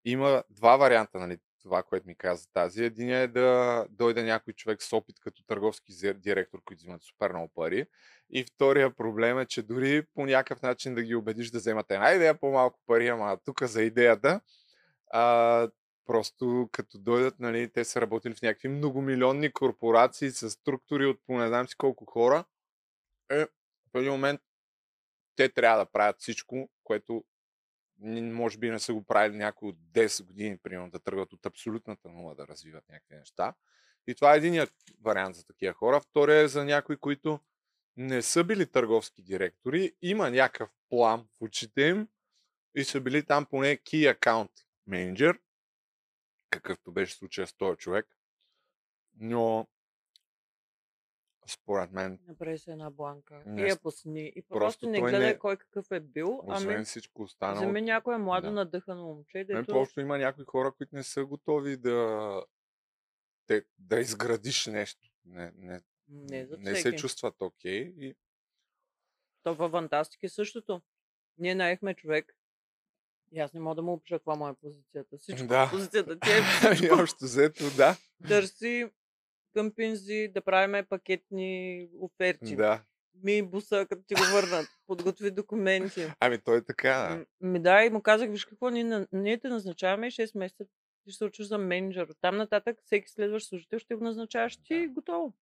B: има два варианта, нали, това, което ми каза тази. Единият е да дойде някой човек с опит като търговски директор, които взимат супер много пари. И втория проблем е, че дори по някакъв начин да ги убедиш да вземат една идея по-малко пари, ама тук за идеята, а, просто като дойдат, нали, те са работили в някакви многомилионни корпорации с структури от по не знам си колко хора, е, в един момент те трябва да правят всичко, което може би не са го правили някои от 10 години, примерно, да тръгват от абсолютната нула да развиват някакви неща. И това е единият вариант за такива хора. Втория е за някои, които не са били търговски директори, има някакъв план в очите им и са били там поне key account менеджер, какъвто беше случая с този човек. Но според мен,
A: Направи се една бланка.
B: Не,
A: и я пусни. И
B: просто
A: просто не гледай
B: не-
A: кой какъв е бил,
B: освен
A: ами
B: всичко останало,
A: вземи някое младо
B: да.
A: надъхано момче, дето...
B: просто има някои хора, които не са готови да, те, да изградиш нещо. Не, не,
A: Не за
B: не се чувстват окей. И...
A: То във Фантастик е същото. Ние наехме човек. И аз не мога да му опиша каква му е позицията. Всичко
B: Да.
A: позицията. Ти е
B: общо взето, да.
A: търси къмпинзи, да правиме пакетни оферти.
B: да.
A: Ми буса, като ти го върнат. Подготви документи.
B: Ами той е така. Да.
A: Ми да, и му казах, виж какво, ние, ние те назначаваме и 6 месеца. Ти ще се учиш за менеджер. Там нататък всеки следващ служител ще го назначаваш ти и готово.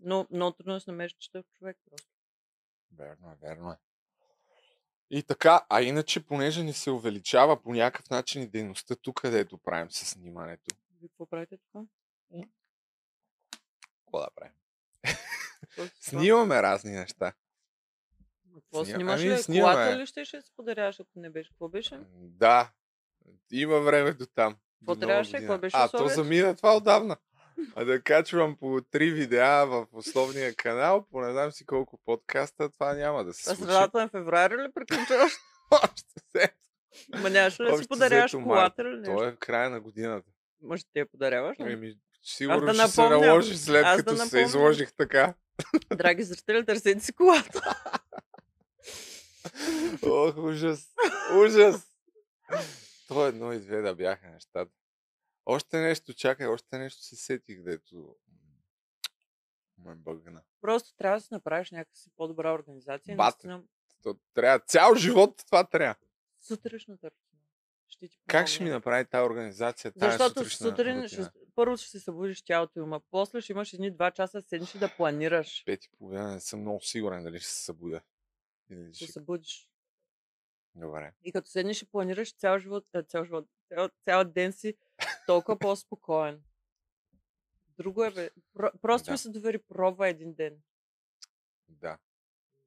A: Но много трудно да се намериш такъв човек просто.
B: Верно е, верно е. И така, а иначе, понеже ни се увеличава по някакъв начин и дейността тук, където правим с снимането.
A: Вие какво правите така?
B: Какво да правим? Снимаме разни неща.
A: Какво снимаш
B: ами,
A: ли?
B: снимаме.
A: Колата ли ще, ще се подаряваш, ако не беше? Какво беше?
B: Да, има време до там.
A: Какво трябваше? Какво беше
B: А, то замина това отдавна. А да качвам по три видеа в основния канал, по не знам си колко подкаста, това няма да се
A: А
B: случи.
A: средата на феврари ли приключваш?
B: Общо взето.
A: Ма нямаш ли да си подаряваш колата или
B: То
A: нещо?
B: е в края на годината.
A: Може ти я подаряваш? ли?
B: Еми, сигурно
A: да
B: ще се
A: напомня.
B: наложи след
A: Аз да
B: като се
A: напомня.
B: изложих така.
A: Драги зрители, търсете си колата.
B: Ох, ужас. Ужас. То едно и две да бяха нещата. Още нещо, чакай, още нещо се сетих, дето ме бъгна.
A: Просто трябва да си направиш някакси по-добра организация. и
B: Бате.
A: наистина
B: То трябва цял живот това трябва.
A: Сутрешната рутина. Ще ти
B: Как ще ми направи тази организация? Тази
A: Защото сутрин ще? Първо ще се събудиш тялото и ума. После ще имаш едни два часа седнеш и да планираш.
B: Пет и половина не съм много сигурен дали ще се събудя. Или
A: Ще се събудиш.
B: Добре.
A: И като седнеш и планираш цял живот, цял живот, цял, цял ден си толкова по-спокоен. Друго е, бе. Про, просто
B: Да.
A: ми се довери проба един ден.
B: Да.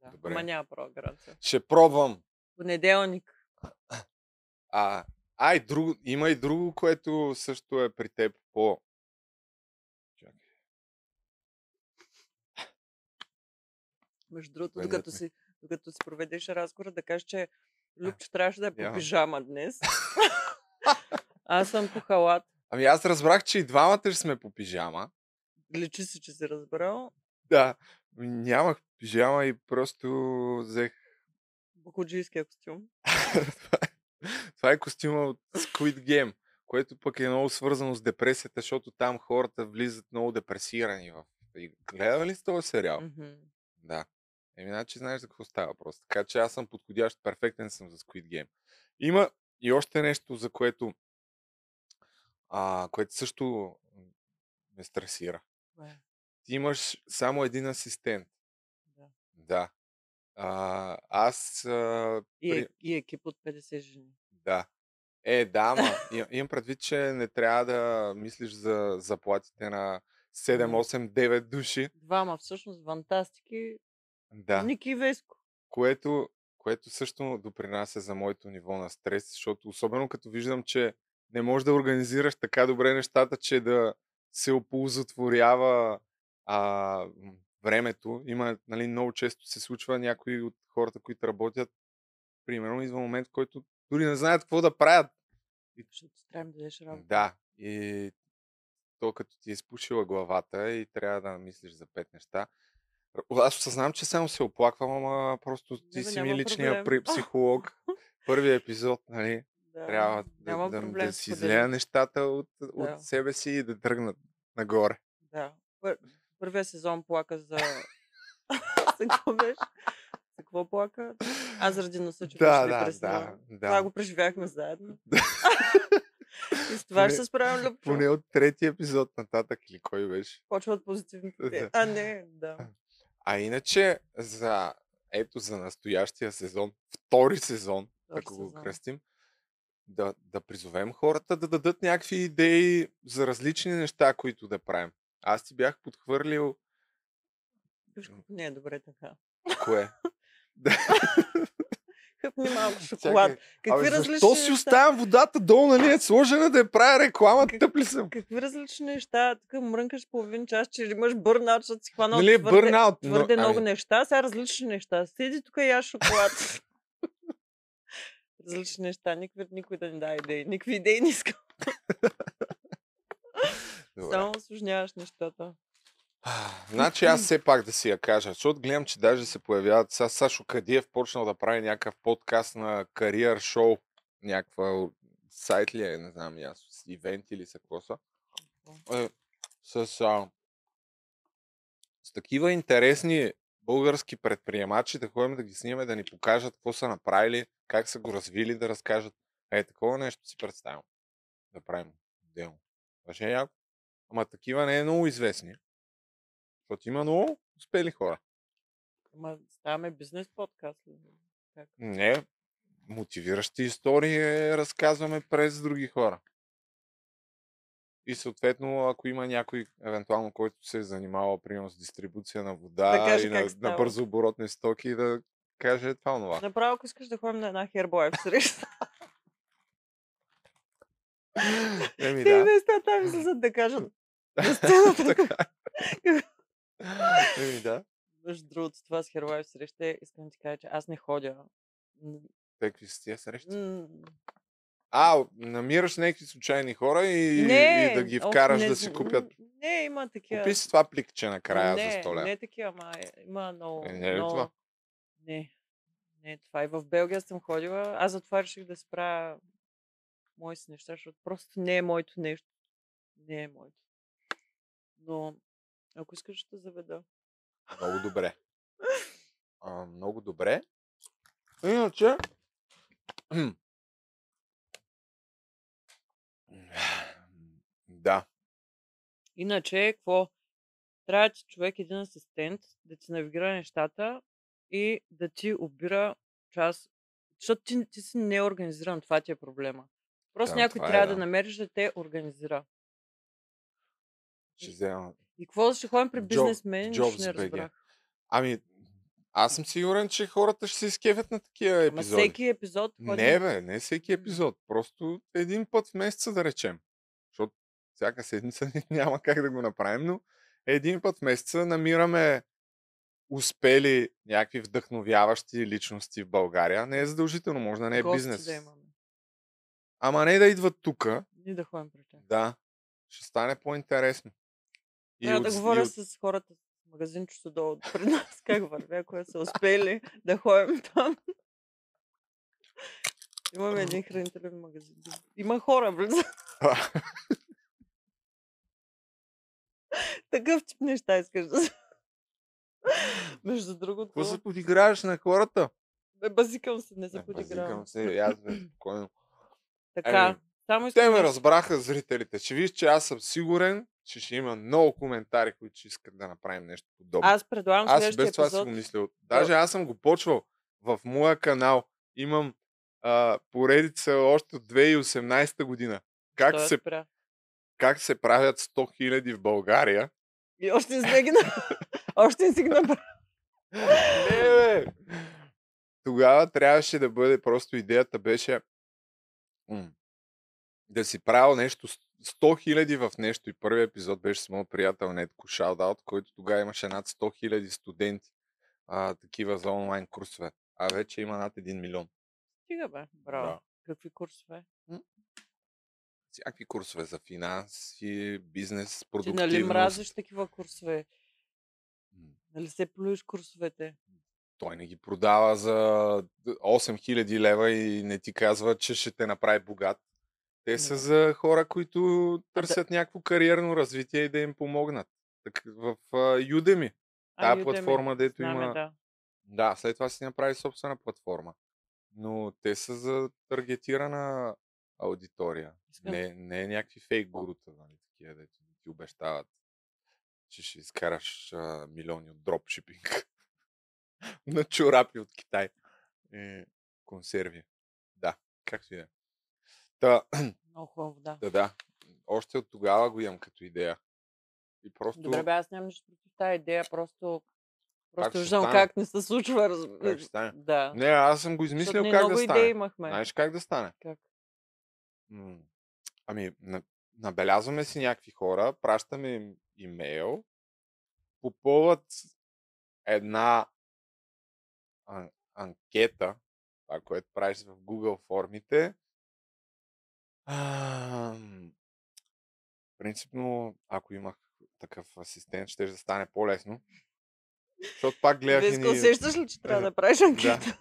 A: Да.
B: Добре.
A: Ама няма права гаранция.
B: Ще пробвам.
A: Понеделник.
B: А, ай, друго, има и друго, което също е при теб по... Чакай.
A: Между другото, докато си, докато си проведеш разговора, да кажеш, че Любче трябваше да е по пижама днес. Аз съм по халат.
B: Ами аз разбрах, че и двамата сме по пижама.
A: Личи си, че си разбрал.
B: Да. Нямах пижама и просто взех...
A: Букуджийския костюм.
B: това, е, костюма от Squid Game, което пък е много свързано с депресията, защото там хората влизат много депресирани в... Гледали ли сте този сериал?
A: Мгм.
B: Да. Еми, значи знаеш за какво става просто. Така че аз съм подходящ, перфектен съм за Squid Game. Има и още нещо, за което, а, което също ме стресира. Ти имаш само един асистент.
A: Да.
B: Да. А, аз... А,
A: И,
B: при...
A: е, и екип от 50 жени.
B: Да. Е, да, ма им- имам предвид, че не трябва да мислиш за заплатите на 7,
A: Мгм.
B: 8, 9 души.
A: Двама всъщност фантастики.
B: Да.
A: Ники и Веско.
B: което, което също допринася за моето ниво на стрес, защото особено като виждам, че не можеш да организираш така добре нещата, че да се оползотворява а, м, времето. Има, нали, много често се случва някои от хората, които работят, примерно, идва момент, в който дори не знаят какво да правят.
A: Защото си трябва да дадеш работа.
B: Да, и то като ти е изпушила главата и трябва да мислиш за пет неща. Аз осъзнавам, че само се оплаквам, ама просто ти
A: Не
B: си ми личния
A: проблем.
B: психолог. Първия епизод, нали?
A: Да,
B: Трябва да, да,
A: проблем.
B: да си излея нещата от,
A: Да.
B: от себе си и да тръгнат нагоре.
A: Да. Пър... Първия сезон плака за... за какво беше? За какво плака? Аз заради носа, че
B: Да, да,
A: депресивна.
B: да,
A: Това
B: да.
A: го преживяхме заедно. И с това ще
B: Поне-
A: се справим Любчо.
B: Поне от третия епизод нататък или кой беше.
A: Почва от позитивните.
B: Да.
A: А, не, да.
B: А иначе за ето за настоящия сезон, втори сезон,
A: Втори
B: ако го
A: сезон.
B: кръстим, да, да призовем хората да дадат някакви идеи за различни неща, които да правим. Аз ти бях подхвърлил
A: не е добре така.
B: кое?
A: Хъпни малко шоколад. Какви
B: Абе,
A: различни
B: защо си оставям водата долу, нали е сложена да я правя реклама,
A: Как-
B: тъп ли съм?
A: Какви различни неща? Тук мрънкаш половин час, че имаш бърнаут, защото си хванал
B: Нали
A: твърде,
B: бърнаут, но-
A: твърде много
B: ами-
A: неща. Сега различни неща. Седи тук и яш шоколад. различни неща. Никой, никой да ни даде идеи. Никакви идеи не искам.
B: Добре.
A: Само осложняваш нещата.
B: Значи аз все пак да си я кажа, защото гледам, че даже се появяват. Сега Сашо Кадиев почнал да прави някакъв подкаст на кариер шоу. Някаква сайт ли е, не знам аз, ивент или са какво са. Е, с, а, с такива интересни български предприемачи да ходим да ги снимаме, да ни покажат какво са направили, как са го развили, да разкажат. Е, такова нещо си представям. Да правим отделно. Това ще е яко. Ама такива не е много известни. Защото има много успели хора.
A: Ама ставаме бизнес подкаст. Как?
B: Не, мотивиращи истории разказваме през други хора. И съответно, ако има някой, евентуално, който се е занимавал, примерно, с дистрибуция на вода
A: Да
B: и на,
A: става.
B: на бързооборотни стоки, да каже това, това.
A: Направо, ако искаш да ходим на една Herbalife среща.
B: Еми
A: И
B: да.
A: наистина там излизат да кажат на сцената.
B: Еми да.
A: Между другото, това с Herbalife среща, искам да ти кажа, че аз не ходя.
B: Какви са тия срещи?
A: м,
B: А, намираш някакви случайни хора и,
A: Не,
B: и да ги вкараш
A: не
B: да си купят.
A: Не, има такива.
B: Купи си това пликче накрая
A: не,
B: за 100 лева.
A: Не такива, ама е- има много.
B: Е, не е
A: много...
B: това?
A: Не, не е това. И в Белгия съм ходила. Аз затова реших да спра мои си неща, защото просто не е моето нещо. Не е моето. Но, ако искаш, ще заведа.
B: Много добре. А, много добре. Иначе... да.
A: Иначе, какво? Трябва да ти човек един асистент, да ти навигира нещата и да ти обира час. Защото ти, ти си неорганизиран, това ти е проблема. Просто
B: Да,
A: някой
B: е,
A: трябва
B: да.
A: да намериш да те организира.
B: Ще взема.
A: И какво ще ходим при
B: Джоб-
A: бизнесмени,
B: Jobs
A: не разбрах.
B: Ами, аз съм сигурен, че хората ще се изкефят на такива
A: Ама
B: епизоди.
A: всеки епизод ходим...
B: Не, бе, не всеки епизод. Просто един път в месеца, да речем. Защото всяка седмица няма как да го направим, но един път в месеца намираме успели някакви вдъхновяващи личности в България. Не е задължително, може да не е
A: гости
B: бизнес.
A: да имаме.
B: Ама не да идват тука
A: Ние да ходим при тях.
B: Да. Ще стане по-интересно.
A: Трябва да
B: от- и
A: говоря с хората в магазинчето долу при нас, как върви, ако са успели да ходим там. Имаме един хранителен магазин. Има хора, близо. Такъв тип неща искаш да. Между другото,
B: Какво се подиграваш на хората?
A: бе, базикам се, не се подигравам.
B: базикам се, аз бе, спокойно.
A: Така,
B: Ами,
A: само
B: Те
A: искам
B: ме
A: нещо.
B: разбраха зрителите. Ще виж, че аз съм сигурен, че ще има много коментари, които ще искат да направим нещо подобно.
A: Аз предлагам
B: Аз без това
A: епизод.
B: си го мислил. Даже аз съм го почвал в моя канал. Имам а, поредица още от 2018 година. Как
A: Той е
B: се,
A: спря.
B: как се правят 100 хиляди в България.
A: И още не сме ги Още не си ги.
B: Не, бе! Тогава трябваше да бъде, просто идеята беше м, да си правил нещо, 100 хиляди в нещо. И първият епизод беше с моят приятел Нетко Шаутаут, който тогава имаше над 100 хиляди студенти, а, такива за онлайн курсове. А вече има над 1 милион.
A: Стига бе, браво.
B: Да.
A: Какви курсове?
B: Всякакви курсове за финанси, бизнес,
A: Ти
B: продуктивност.
A: нали мразиш такива курсове? Нали се плюеш курсовете?
B: Той не ги продава за 8000 лева и не ти казва, че ще те направи богат. Те са
A: Да.
B: за хора, които търсят някакво кариерно развитие и да им помогнат. Так, в uh, Udemy, тази платформа, дето
A: знаме,
B: има...
A: Да.
B: Да, след това си направи собствена платформа. Но те са за таргетирана аудитория.
A: Искам-
B: Не, не е някакви фейк гурута, нали, такива, дето ти обещават, че ще изкараш а, милиони от дропшипинг на чорапи от Китай. И консерви. Да, както и да е. Та,
A: Много хубаво, да.
B: да, да. Още от тогава го имам като идея. И просто...
A: Добре, бе, аз нямам нищо против тази идея, просто... Просто виждам как не се случва. Раз...
B: Как ще стане?
A: Да.
B: Не, аз съм го
A: Защото
B: измислил
A: ние
B: как да
A: идеи
B: стане.
A: имахме.
B: Знаеш как да стане?
A: Как?
B: М, Ами, на, набелязваме си някакви хора, пращаме им имейл, попълват една ан, анкета, това, което правиш в Google формите. Ам, принципно, ако имах такъв асистент, ще да стане по-лесно. Защото пак гледах и
A: Веско,
B: ни...
A: усещаш ли, че трябва да правиш анкета?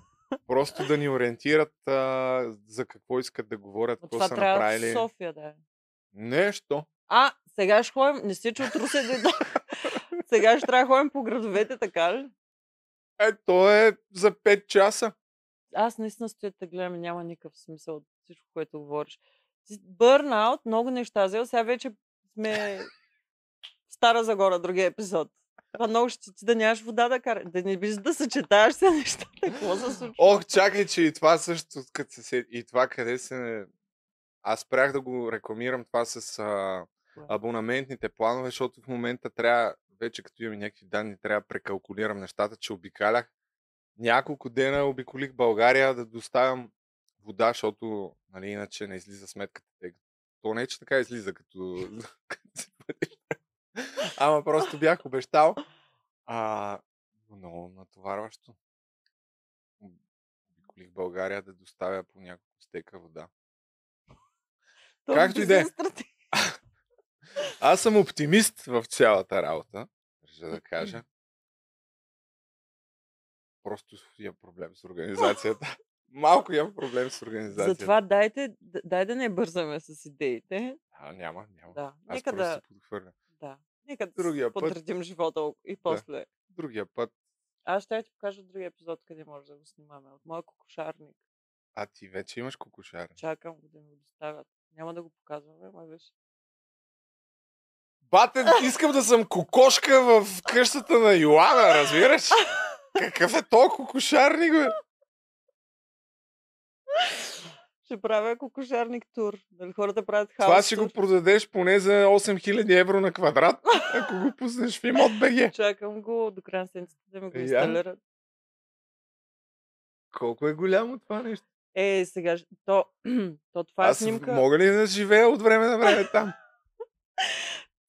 B: Просто да ни ориентират а, за какво искат да говорят, какво
A: това
B: са направили.
A: в София да е.
B: Нещо.
A: А, сега ще ходим, не си, че от Русе дойде. сега ще трябва да ходим по градовете, така ли?
B: Е, то е за 5 часа.
A: Аз наистина стоя да гледам и няма никакъв смисъл от всичко, което говориш. Бърнаут, много неща взел, сега вече сме в Стара Загора, другия епизод. Това много ще ти да нямаш вода да кара. Да не биш да съчетаваш се нещата. Какво се случва?
B: Ох, чакай, че и това също, като се и това къде се... Аз спрях да го рекламирам това с а, абонаментните планове, защото в момента трябва, вече като имам някакви данни, трябва да прекалкулирам нещата, че обикалях. Няколко дена обиколих България да доставям вода, защото нали, иначе не излиза сметката. То не е, че така излиза, като... Ама просто бях обещал. А, много натоварващо. Обиколих България да доставя по няколко стека вода.
A: То
B: както и да е. Аз съм оптимист в цялата работа, държа да кажа. Просто имам проблем с организацията. Малко имам проблем с организацията.
A: Затова дайте, дай да не бързаме с идеите.
B: А, няма, няма.
A: Да.
B: Аз
A: Нека
B: просто
A: да,
B: подхвърля.
A: да. Нека да
B: Другия път-
A: живота и после.
B: Другия път,
A: Аз ще ти покажа другия епизод, къде може да го снимаме. От моя кокошарник.
B: а ти вече имаш кокошар.
A: Чакам го да ми го доставят. Няма да го показваме, ма виж.
B: Бате, искам да съм кокошка в къщата на Йоана, разбираш? Какъв е то кокошарник, бе?
A: Ще правя кокошарник тур. Дали хората правят хаос
B: Това ще го продадеш поне за 8000 евро на квадрат, ако го пуснеш в имот БГ.
A: Чакам го до края на седмицата да ми го
B: Я.
A: инсталират.
B: Колко е голямо това нещо?
A: Е, сега, то, то това е
B: Аз
A: снимка.
B: мога ли да живея от време на време там?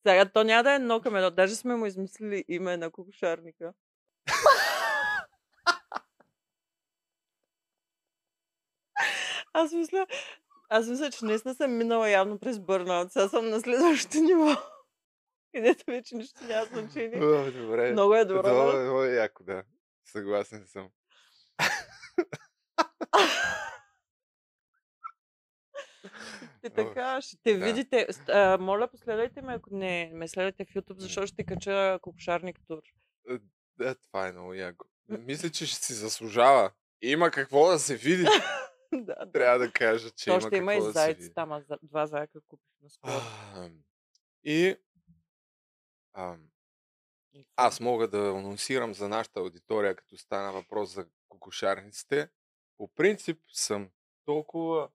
A: Сега, то няма да е едно към едно. Даже сме му измислили име на кокошарника. Аз мисля, Аз мисля, че наистина съм минала явно през бърнаут. Сега съм на следващото ниво. Където вече нищо няма значение.
B: О, добре.
A: Много е добро.
B: Много, много е яко, да. Съгласен съм.
A: И така, ще те
B: да.
A: видите. А, моля, последвайте ме, ако не ме следвате в YouTube, защото ще кача кокошарник тур.
B: Да, това е много яко. Мисля, че ще си заслужава. Има какво да се види.
A: да.
B: Трябва да кажа, че
A: То
B: има
A: ще има и
B: да
A: зайци там, аз два зайка купих наскоро.
B: И а, аз мога да анонсирам за нашата аудитория, като стана въпрос за кокошарниците. По принцип съм толкова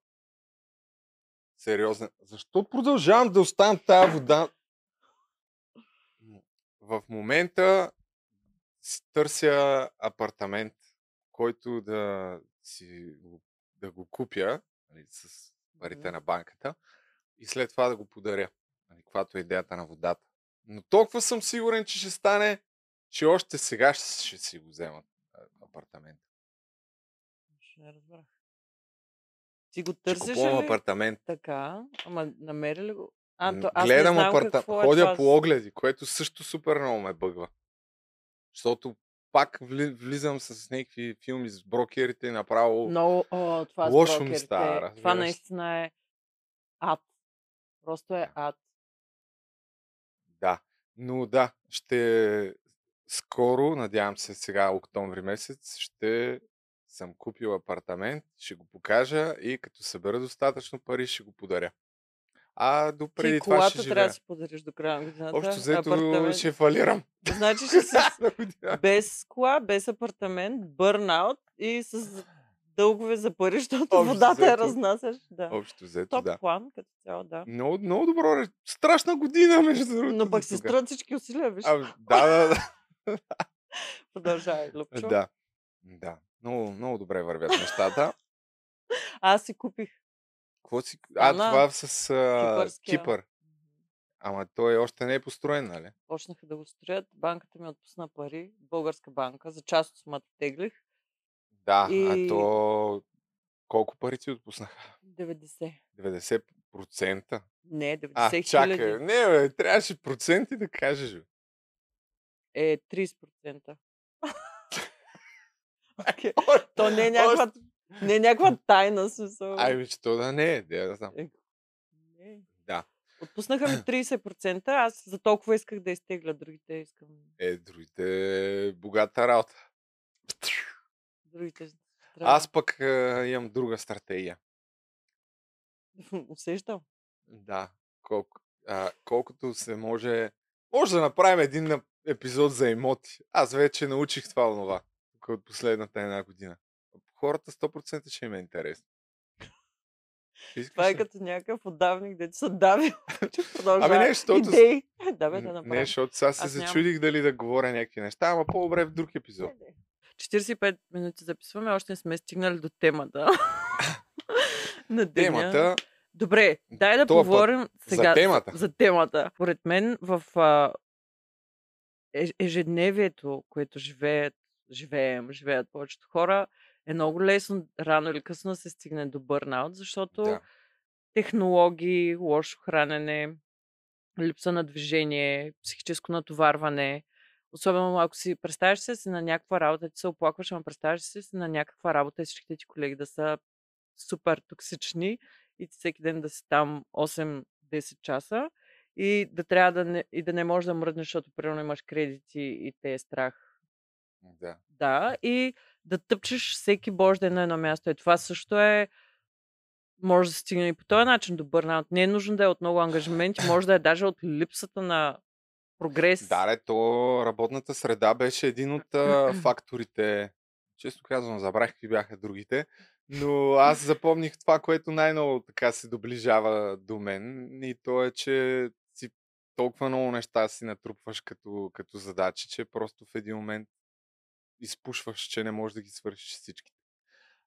B: сериозен. Защо продължавам да оставям тази вода? В момента търся апартамент, който да, си, го- да го купя нали, с парите на банката и след това да го подаря. Нали, каквато е идеята на водата. Но толкова съм сигурен, че ще стане, че още сега ще, ще си го взема а, апартамент.
A: Ще не разбрах. Ти го търсиш
B: купувам
A: ли?
B: апартамент.
A: Така, ама намери ли го? А, то, аз
B: Гледам
A: не знам
B: апарта...
A: какво е
B: Ходя
A: това.
B: по огледи, което също супер много ме бъгва. Защото пак вли... влизам с някакви филми с брокерите направо...
A: Много, о, това
B: Лошо ми става, разбираш
A: Това наистина е ад. Просто е ад.
B: Да. Но да, ще скоро, надявам се сега, октомври месец, ще съм купил апартамент, ще го покажа и като събера достатъчно пари, ще го подаря. А до преди
A: Ти
B: това ще
A: трябва да си подариш до края на годината.
B: Общо взето ще фалирам.
A: Значи ще си без кола, без апартамент, бърнаут и с дългове за пари, защото
B: Общо
A: водата я
B: взето.
A: разнасяш. Да.
B: Общо взето,
A: Топ
B: да.
A: план, като цяло, да.
B: Много, много добро. Страшна година, между другото.
A: Но пък се струват всички усилия, виж.
B: А, да, да, да.
A: Продължавай, Любчо.
B: да. Да. Много, много добре вървят нещата.
A: Аз си купих.
B: Какво си... А,
A: Ана,
B: това с а. Кипър. Ама той още не е построен, нали?
A: Почнаха да го строят. Банката ми отпусна пари. Българска банка. За част от сумата теглих.
B: Да,
A: И-
B: а то... Колко пари ти отпуснаха?
A: 90.
B: 90%?
A: Не, 90
B: А,
A: хиляди.
B: чакай. Не, бе, трябваше проценти да кажеш. бе.
A: Е, 30%. Окей. То не е някаква, не е някаква тайна смисъл.
B: Бе, че то да не е, да, да знам.
A: Е, не.
B: Да.
A: Отпуснаха ми 30%, аз за толкова исках да изтегля, другите искам.
B: Е, другите богата работа.
A: Другите трябва.
B: Аз пък а, имам друга стратегия.
A: Усещам.
B: Да. Колко, а, колкото се може... Може да направим един епизод за имоти. Аз вече научих това онова. От последната една година. Хората 100% ще им е интересно. Искаш
A: Това е
B: ли?
A: като някакъв отдавник, дето се дави. че продължава.
B: Ами не, защото...
A: Идеи. Да, бе, да направим.
B: Не, защото сега се
A: нямам.
B: зачудих дали да говоря някакви неща, ама по-добре в друг епизод.
A: Не, не. 45 минути записваме, още не сме стигнали до темата. на деня.
B: Темата
A: Добре, дай да
B: път
A: поговорим сега
B: за темата.
A: за темата. Поред мен в а, еж- ежедневието, което живеят, живеем, живеят повечето хора, е много лесно рано или късно да се стигне до бърнаут, защото
B: Да.
A: технологии, лошо хранене, липса на движение, психическо натоварване. Особено ако си представяш се си на някаква работа, ти се оплакваш, ама представяш се си на някаква работа и всичките ти колеги да са супер токсични и ти всеки ден да си там 8-10 часа и да трябва да не, и да не можеш да мръднеш, защото примерно имаш кредити и те е страх.
B: да.
A: Да, и да тъпчеш всеки божи ден на едно място. И това също е може да стигне и по този начин до бърнаут. Не е нужно да е от много ангажименти, може да е даже от липсата на прогрес.
B: Да, ре, то работната среда беше един от а, факторите. Често казвам, забрах какви бяха другите, но аз запомних това, което най-много така се доближава до мен и то е, че си толкова много неща си натрупваш като, като задачи, че просто в един момент изпушваш, че не можеш да ги свършиш всичките.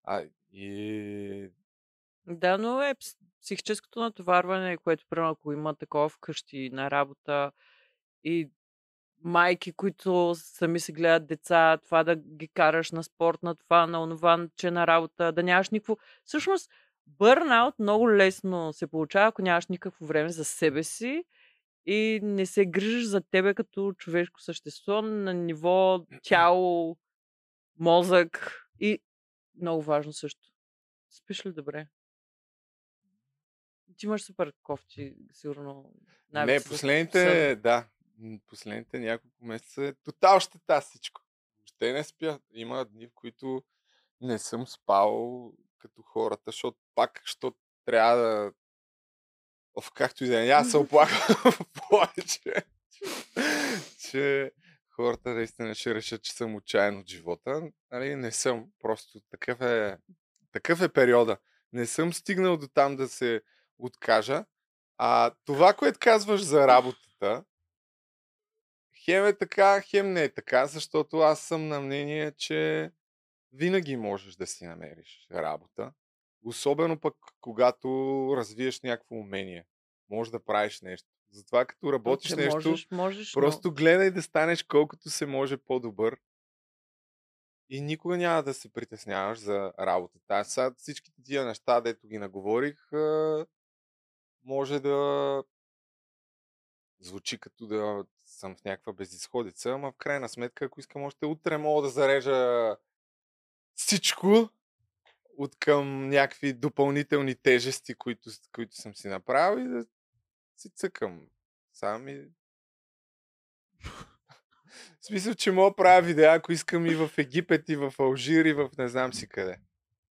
B: А, и
A: Да, но е пс- психическото натоварване, което, примерно, ако има такова вкъщи на работа и майки, които сами се гледат деца, това да ги караш на спорт, на това, на онова, че на работа, да нямаш никакво. Всъщност, Бърнаут много лесно се получава, ако нямаш никакво време за себе си и не се грижиш за тебе като човешко същество на ниво тяло, мозък и много важно също. Спиш ли добре? Ти имаш супер кофти, сигурно.
B: Не, последните, да, последните няколко месеца е тотал щета всичко. Въобще не спя. Има дни, в които не съм спал като хората, защото пак, защото трябва да... Оф, както и да е, да се оплаквам повече, че хората наистина ще решат, че съм отчаян от живота. Нали, не съм. Просто такъв е, такъв е периода. Не съм стигнал до там да се откажа. А това, което казваш за работата, хем е така, хем не е така, защото аз съм на мнение, че винаги можеш да си намериш работа. Особено пък, когато развиеш някакво умение. Можеш да правиш нещо. Затова като
A: То,
B: работиш
A: че
B: нещо,
A: можеш, можеш, но
B: просто гледай да станеш колкото се може по-добър. И никога няма да се притесняваш за работата. Аз сега всичките тия неща, дето ги наговорих, а, може да звучи като да съм в някаква безисходица, ама в крайна сметка, ако искам още утре, мога да зарежа всичко от към някакви допълнителни тежести, които, които съм си направил и да си цъкам сам и... В смисъл, че мога правя видеа, ако искам и в Египет, и в Алжир, и в не знам си къде.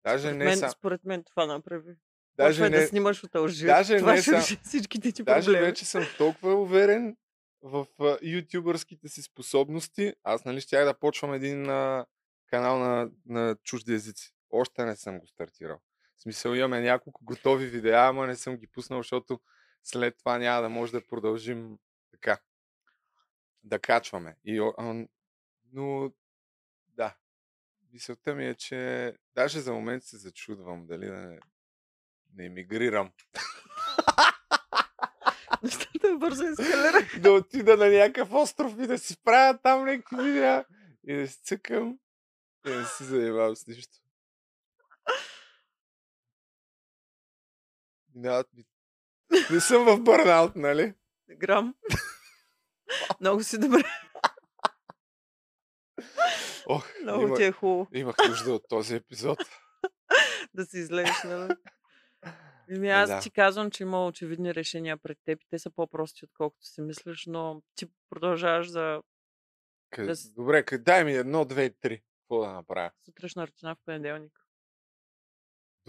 B: Даже
A: според
B: не
A: мен,
B: сам.
A: според мен това направи.
B: Даже
A: Почвай
B: не,
A: да снимаш от Алжир.
B: даже
A: това
B: не
A: ще
B: сам-
A: всичките ти
B: Даже
A: проблеми.
B: вече съм толкова уверен в а, ютубърските си способности. Аз нали щях да почвам един а, канал на, на чужди езици. Още не съм го стартирал. В смисъл имаме няколко готови видеа, ама не съм ги пуснал, защото след това няма да може да продължим така. Да качваме. И, но да. Мисълта ми е, че даже за момент се зачудвам дали да не, не емигрирам.
A: Нещата бързо ескалираха.
B: да отида на някакъв остров и да си правя там някакви видеа и да си цъкам и да не си занимавам с нищо. Да, ми- не съм в бърнаут, нали?
A: Грам. Много си добре.
B: Ох,
A: Много
B: има,
A: ти е хубаво
B: имах нужда от този епизод.
A: да се излезеш, нали? Еми
B: Е,
A: аз
B: да.
A: ти казвам, че има очевидни решения пред теб те са по-прости, отколкото си мислиш, но ти продължаваш за
B: Къ...
A: Да
B: Добре, къ... дай ми едно, две, три. Какво да направя?
A: сутрешна рутина в понеделник.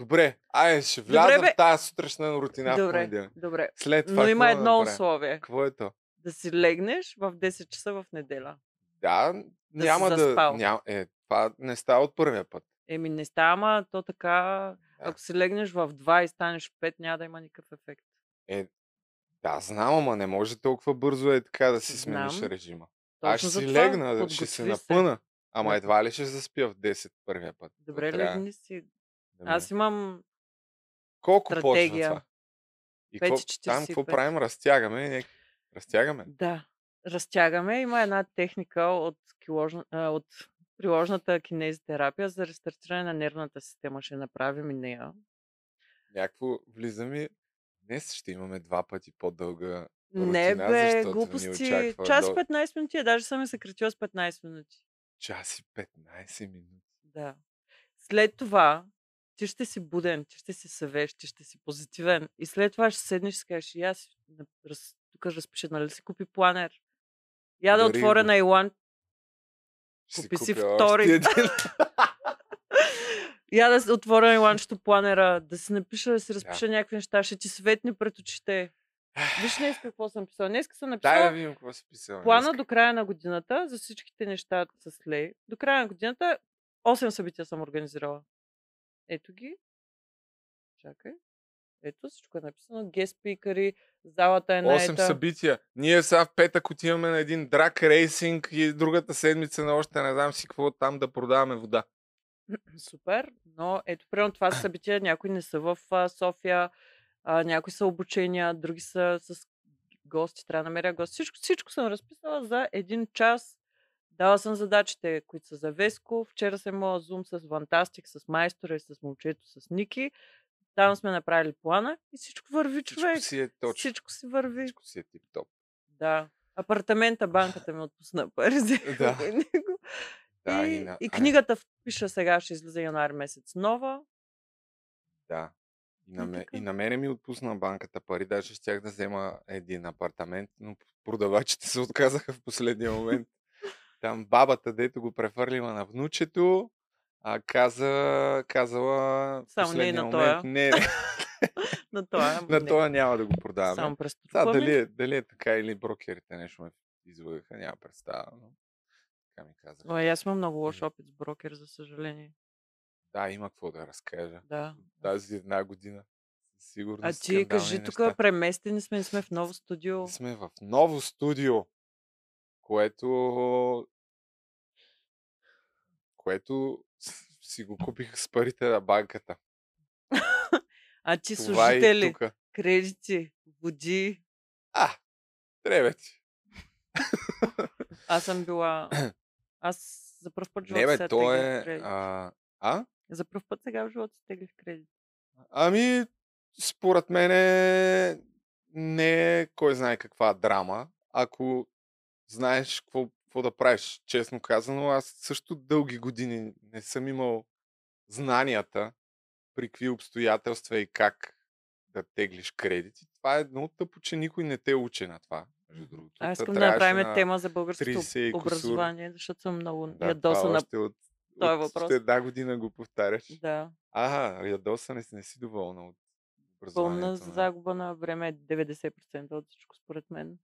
B: Добре, айде, ще
A: Добре,
B: вляза
A: бе.
B: в тази сутрешна рутина в
A: добре,
B: понеделник.
A: добре.
B: След това
A: Но има
B: да
A: едно
B: направя?
A: условие.
B: Какво е то?
A: Да си легнеш в 10 часа в неделя.
B: Да,
A: си
B: няма да...
A: заспал.
B: Ням... Е, това не става от първия път.
A: Еми не става, ама то така,
B: Да.
A: ако си легнеш в 2 и станеш 5, няма да има никакъв ефект.
B: Е, да, знам, ама не може толкова бързо е така да си смениш
A: Знам.
B: режима.
A: Точно
B: Аз ще си легна, да- ще се напъна. Ама
A: Да.
B: едва ли ще заспя в 10 първия път.
A: Добре,
B: трябва
A: легни си.
B: Да ми-
A: Аз имам
B: Колко почва
A: стратегия.
B: това? И там какво
A: 5.45.
B: правим? Разтягаме? Не... Разтягаме?
A: Да. Разтягаме. Има една техника от, киложна, а, от приложната кинезитерапия за рестартиране на нервната система. Ще направим и нея.
B: Някакво влизаме. Днес ще имаме два пъти по-дълга
A: Не
B: рутина,
A: бе,
B: защото ни
A: глупости. Час
B: до
A: 15 минути. е, Даже съм я съкратила с 15 минути.
B: час и 15 минути.
A: Да. След това ти ще си буден, ти ще си съвещ, ти ще си позитивен. И след това ще седнеш и кажеш, и аз раз, тук разпиша, нали си купи планер. Я да
B: Дари
A: отворя на Илан,
B: Ще
A: Купи си втори. я да отворя на Иланчето планера, да си напиша, да си разпиша някакви неща, ще ти светне пред очите. Виж днес какво съм писала. Днес съм
B: Дай
A: написала
B: да видим какво си писал.
A: плана
B: днеска.
A: до края на годината за всичките неща с Лей. До края на годината 8 събития съм организирала. Ето ги. Чакай. Ето всичко е написано. Гест спикъри, залата е
B: 8
A: наета.
B: събития. Ние сега в петък отиваме на един драк рейсинг и другата седмица на още не знам си какво там да продаваме вода.
A: Супер. Но ето, примерно това са събития. Някои не са в София, а, някои са обучения, други са с гости. Трябва да намеря гости. Всичко, всичко съм разписала за един час. Дала съм задачите, които са за Веско. Вчера съм имала зум с Фантастик, с майстора и с момчето, с Ники. Там сме направили плана и всичко върви, човек.
B: Всичко си е точно.
A: Всичко си върви.
B: Всичко си е тип-топ.
A: Да. Апартамента, банката ми отпусна пари за
B: Да.
A: него.
B: Да,
A: и,
B: и на-
A: и книгата пиша сега, ще излиза януари месец нова.
B: Да. И на, ме, и на мене ми отпусна банката пари, даже щях да взема един апартамент, но продавачите се отказаха в последния момент. Там бабата, дето го префърлила на внучето, а каза, казала
A: Само не на
B: момент,
A: тоя.
B: не,
A: На това.
B: на това няма да го продаваме.
A: Само през
B: Да, дали, е- дали е така или брокерите нещо ме излъгаха, няма представа, но така ми казаха.
A: Ой, аз имам много лош опит с брокер, за съжаление.
B: Да, има какво да разкажа.
A: Да.
B: Тази една година. Сигурно
A: А ти кажи, тук преместени сме, сме в ново студио.
B: Сме в ново студио, което което си го купих с парите на банката.
A: А ти
B: Това е
A: служители, кредити, води.
B: А, трябва ти.
A: Аз съм била... Аз за първ път в
B: Не
A: живота
B: бе,
A: сега
B: то е...
A: кредит.
B: А, а?
A: За първ път сега в живота си теглих кредит.
B: Ами, според мен не е кой знае каква драма. Ако знаеш какво, какво да правиш, честно казано, аз също дълги години не съм имал знанията при какви обстоятелства и как да теглиш кредити. Това е много тъпо, че никой не те учи на това. Между другото.
A: Аз
B: Та
A: искам да направим
B: на
A: тема за българското
B: 30 и кусур.
A: образование, защото съм много
B: Да,
A: ядосана.
B: още от,
A: този
B: от
A: въпрос.
B: една година го повтаряш.
A: Да,
B: Ага, ядоса не, си- не си доволна от
A: пълна
B: образованието. на-
A: загуба на време е 90% от всичко, според мен.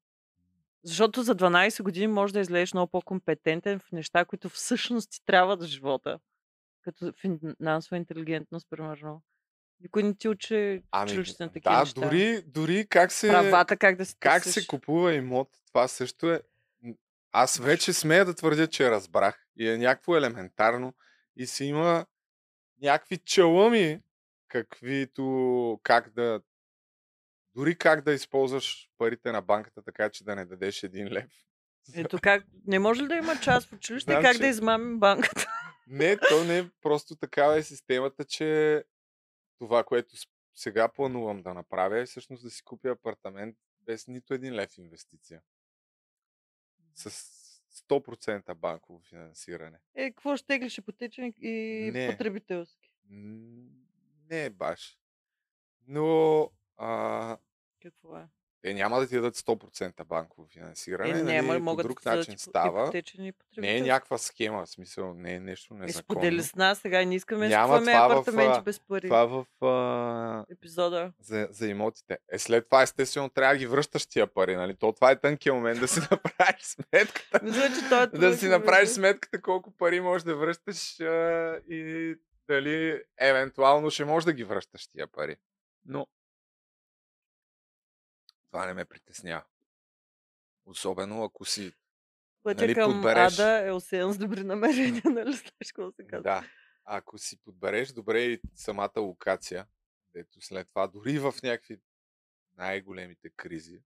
A: Защото за 12 години може да излезеш много по-компетентен в неща, които всъщност ти трябва за живота. Като финансова интелигентност, примерно. Никой не ти учи
B: Ами,
A: на такива
B: да,
A: неща.
B: дори, дори как се,
A: Правата как да си
B: как се купува имот, това също е... Аз вече смея да твърдя, че разбрах и е някакво елементарно и си има някакви чалъми, каквито как да дори как да използваш парите на банката, така че да не дадеш един лев.
A: Ето как, не може ли да има част в училище
B: Знам,
A: как да измамим банката?
B: Не, то не е просто такава е системата, че това, което сега планувам да направя е всъщност да си купя апартамент без нито един лев инвестиция. С 100% банково финансиране.
A: Е, какво ще теглиш ипотечен и
B: Не.
A: потребителски?
B: Не е баш. Но а,
A: Какво е?
B: те няма да ти дадат 100% банково финансиране.
A: Е,
B: нали,
A: няма,
B: по
A: могат
B: друг
A: да
B: начин
A: ипо-
B: става. Не е някаква схема, в смисъл, не е нещо
A: Е,
B: незаконно.
A: сподели с нас, сега не искаме да купуваме
B: в,
A: апартаменти без пари.
B: Това в а,
A: Епизода.
B: за, за имотите. Е, след това, естествено, трябва да ги връщаш тия пари, нали? То това е тънкият момент да си направиш сметката.
A: Мисля, че той е
B: да си
A: да
B: направиш сметката колко пари можеш да връщаш а, и дали евентуално ще можеш да ги връщаш тия пари. Но това не ме притеснява. Особено ако си...
A: Пътя
B: нали,
A: към
B: подбереш-
A: Ада е осеян с добри намерения, нали знаеш какво се казва?
B: Да. Ако си подбереш добре и самата локация, дето след това дори в някакви най-големите кризи,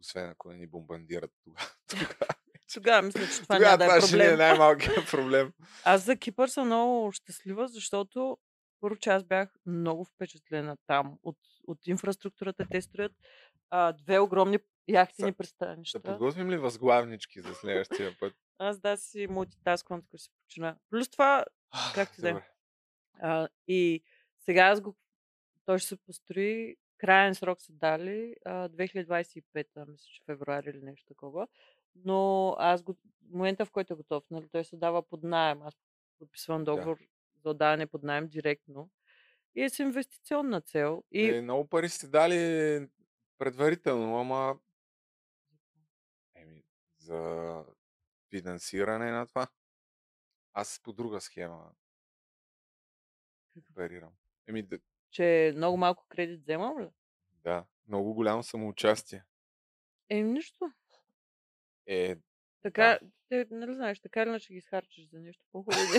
B: освен ако не ни бомбандират тогава.
A: Тогава мисля, че това
B: Тогава
A: няма да е
B: това ще е
A: проблем.
B: най-малкият проблем.
A: Аз за Кипър съм много щастлива, защото първо, че аз бях много впечатлена там от, от инфраструктурата. Те строят а, две огромни яхтини
B: Са- Да
A: пристанища.
B: подготвим ли възглавнички за следващия път?
A: Аз да си мултитасквам, като се почина. Плюс това, Как ти да е? А, и сега аз го... Той ще се построи, крайен срок са дали, а, 2025, мисля, че февруари или нещо такова. Но аз го... Момента, в който е готов, нали, той се дава под найем. Аз подписвам договор за отдаване под найем директно. И е с инвестиционна цел. И
B: Е, много пари сте дали предварително, ама еми, за финансиране на това. Аз по друга схема оперирам. Еми, да,
A: че много малко кредит вземам ли?
B: да, много голямо самоучастие.
A: Е, нищо.
B: Е,
A: Така, те, нали знаеш, така или иначе ги изхарчиш за нещо по-хубаво.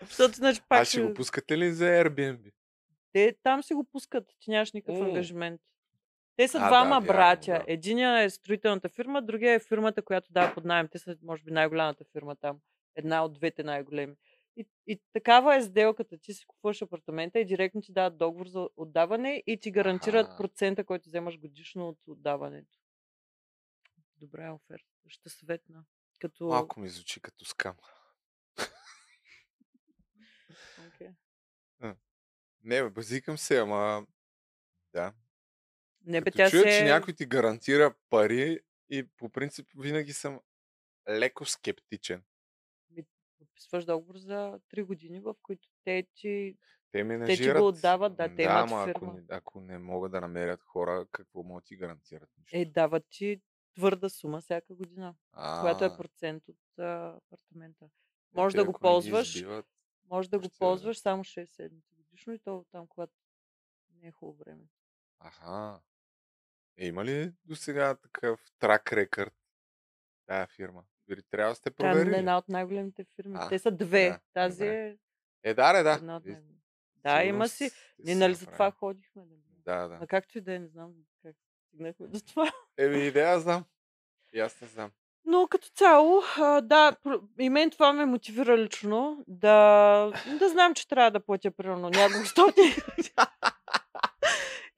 A: Защото, значи, пак
B: а ще го пускате ли за Airbnb?
A: Те там си го пускат, ти нямаш никакъв
B: О.
A: ангажимент. Те са
B: А, да,
A: двама
B: вярно,
A: братя.
B: да.
A: Единия е строителната фирма, другия е фирмата, която дава под найем. Те са, може би, най-голямата фирма там. Една от двете най-големи. И, и такава е сделката. Ти си купуваш апартамента и директно ти дават договор за отдаване и ти гарантират
B: Аха.
A: процента, който вземаш годишно от отдаването. Добра е оферта. Ще съветна. Като...
B: Малко ми звучи като скам.
A: Окей.
B: Не, бе, базикам се, ама... Да.
A: Не, бе,
B: Като
A: тя
B: чуя,
A: се...
B: че някой ти гарантира пари и по принцип винаги съм леко скептичен.
A: Подписваш договор за 3 години, в които те ти...
B: Те
A: Те
B: менажират.
A: ти го отдават, да, те
B: да,
A: имат
B: ама ако
A: фирма.
B: не, ако не могат да намерят хора, какво могат ти гарантират? Нищо.
A: Е, дават ти твърда сума всяка година, която е
B: А,
A: процент от а, апартамента.
B: е,
A: Може
B: те
A: да го
B: ако
A: ползваш, може да го ползваш само 6 седмици годишно и то там, когато не е хубаво време.
B: Аха. Е, има ли до сега такъв трак рекърд тая фирма? Дори трябва да сте
A: Тя е
B: проверили.
A: една от най-големите фирми.
B: А,
A: Те са две.
B: да,
A: Тази
B: добре.
A: е
B: Е, да, да, да.
A: от Да, има си. Ние нали за това ходихме. Нали?
B: Да, да.
A: А както и да е, не знам как стигнахме до това.
B: Еми, идея знам. И аз не знам.
A: Но като цяло, а, да, и мен това ме мотивира лично да, да знам, че трябва да платя примерно няколко стотин.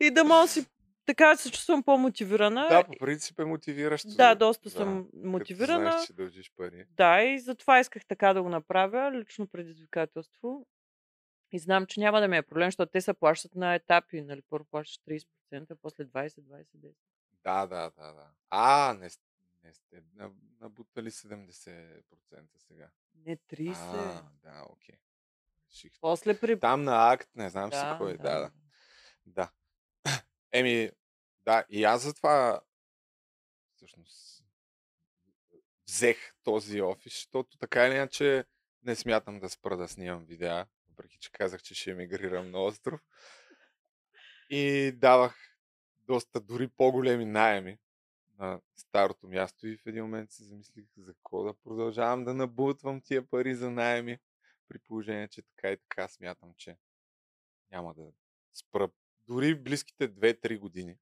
A: и да мога си така се чувствам по-мотивирана.
B: Да, по принцип е мотивиращо.
A: Да, доста
B: да,
A: съм мотивирана.
B: Знаеш, че дължиш пари.
A: Да, и затова исках така да го направя, лично предизвикателство. И знам, че няма да ми е проблем, защото те се плащат на етапи. Нали? Първо плащаш 30%, после 20, 20, 10.
B: Да, да, да, да. А, не, не сте на- набутали 70% сега.
A: Не 30.
B: А, да, окей. Реших.
A: После при...
B: Там на акт, не знам си
A: Да,
B: кой. Да,
A: да.
B: да. Да. Еми, да, и аз затова всъщност взех този офис, защото така или иначе не смятам да спра да снимам видеа, въпреки че казах, че ще емигрирам на остров. И давах доста дори по-големи найеми на старото място и в един момент се замислих за какво да продължавам да набутвам тия пари за найеми, при положение, че така и така смятам, че няма да спра дори в близките 2-3 години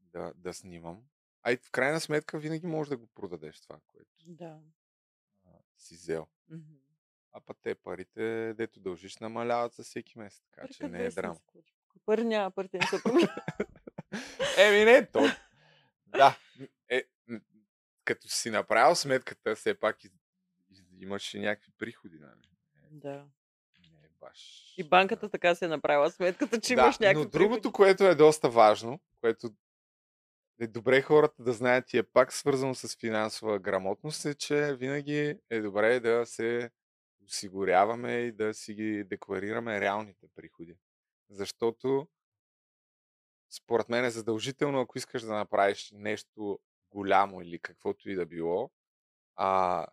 B: да, да снимам. А и в крайна сметка винаги можеш да го продадеш това, което
A: Да.
B: а, си взел.
A: Мгм.
B: А пък те парите, дето дължиш, намаляват за всеки месец, така
A: Пари
B: че не е драма.
A: не са проблем.
B: Еми не, то. Да. Е, като си направил сметката, все пак из, из, имаш и някакви приходи, нали?
A: да.
B: Не е баш.
A: И банката така се е направила сметката, че
B: да,
A: имаш някакви
B: но другото,
A: приходи.
B: което е доста важно, което е добре хората да знаят и е пак свързано с финансова грамотност, е, че винаги е добре да се осигуряваме и да си ги декларираме реалните приходи. Защото според мен е задължително, ако искаш да направиш нещо голямо или каквото и да било, а,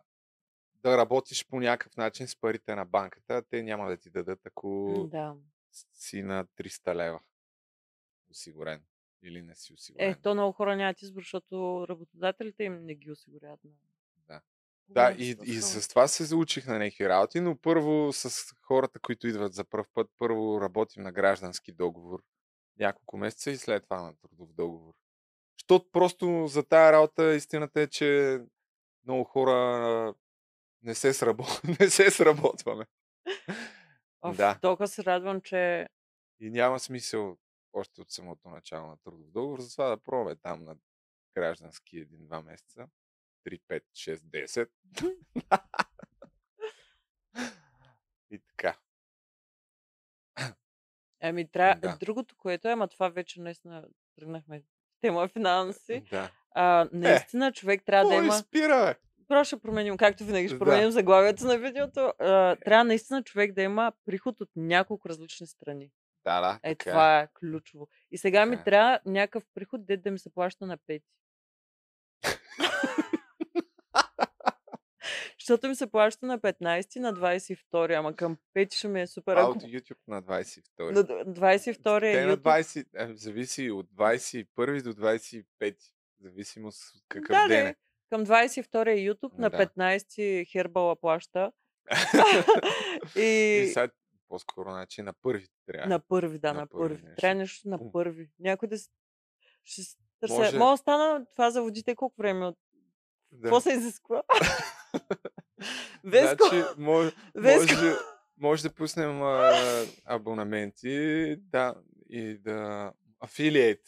B: да работиш по някакъв начин с парите на банката, те няма да ти дадат, ако
A: Да.
B: си на 300 лева осигурен или не си осигурен.
A: Е, то много хора нямат избор, защото работодателите им не ги осигуряват.
B: Да. Да,
A: голям
B: и, и с това се заучих на някакви работи, но първо с хората, които идват за първ път, първо работим на граждански договор няколко месеца и след това на трудов договор. Защото просто за тая работа истината е, че много хора не се, срабо... не се сработваме.
A: Оф,
B: да.
A: Толкова се радвам, че
B: И няма смисъл още от самото начало на трудов договор, затова да пробваме там на граждански един-два месеца. 3, 5, 6, 10. И така.
A: Ами, трябва...
B: Да.
A: Другото, което е, ама това вече наистина тръгнахме тема финанси.
B: Да.
A: А, наистина човек трябва да има...
B: спира, бе?
A: Просто ще променим, както винаги ще
B: Да.
A: променим заглавието на видеото. А, трябва наистина човек да има приход от няколко различни страни.
B: Да, да.
A: Е,
B: така
A: това е ключово. И сега ми
B: Така е.
A: трябва някакъв приход, де да ми се плаща на пети. Защото ми се плаща на 15, на 22, ама към 5 ще ми е супер.
B: А от YouTube на 22.
A: На 22 е
B: Те на
A: YouTube.
B: 20, е, зависи от 21 до 25. Зависимост от какъв
A: да,
B: ден
A: да,
B: е.
A: към 22 е YouTube, на
B: Да.
A: 15 Хербала плаща.
B: И
A: и
B: сега по-скоро значи на първи трябва.
A: на първи, да,
B: на
A: на
B: първи
A: първи.
B: нещо.
A: Трябва нещо на първи. Някой да ще търся.
B: Може-
A: Мога стана това за водите колко време от...
B: Да.
A: Какво се изисква? Веско,
B: Значи, може,
A: Веско.
B: може Може да пуснем а, абонаменти да, и да афилиейт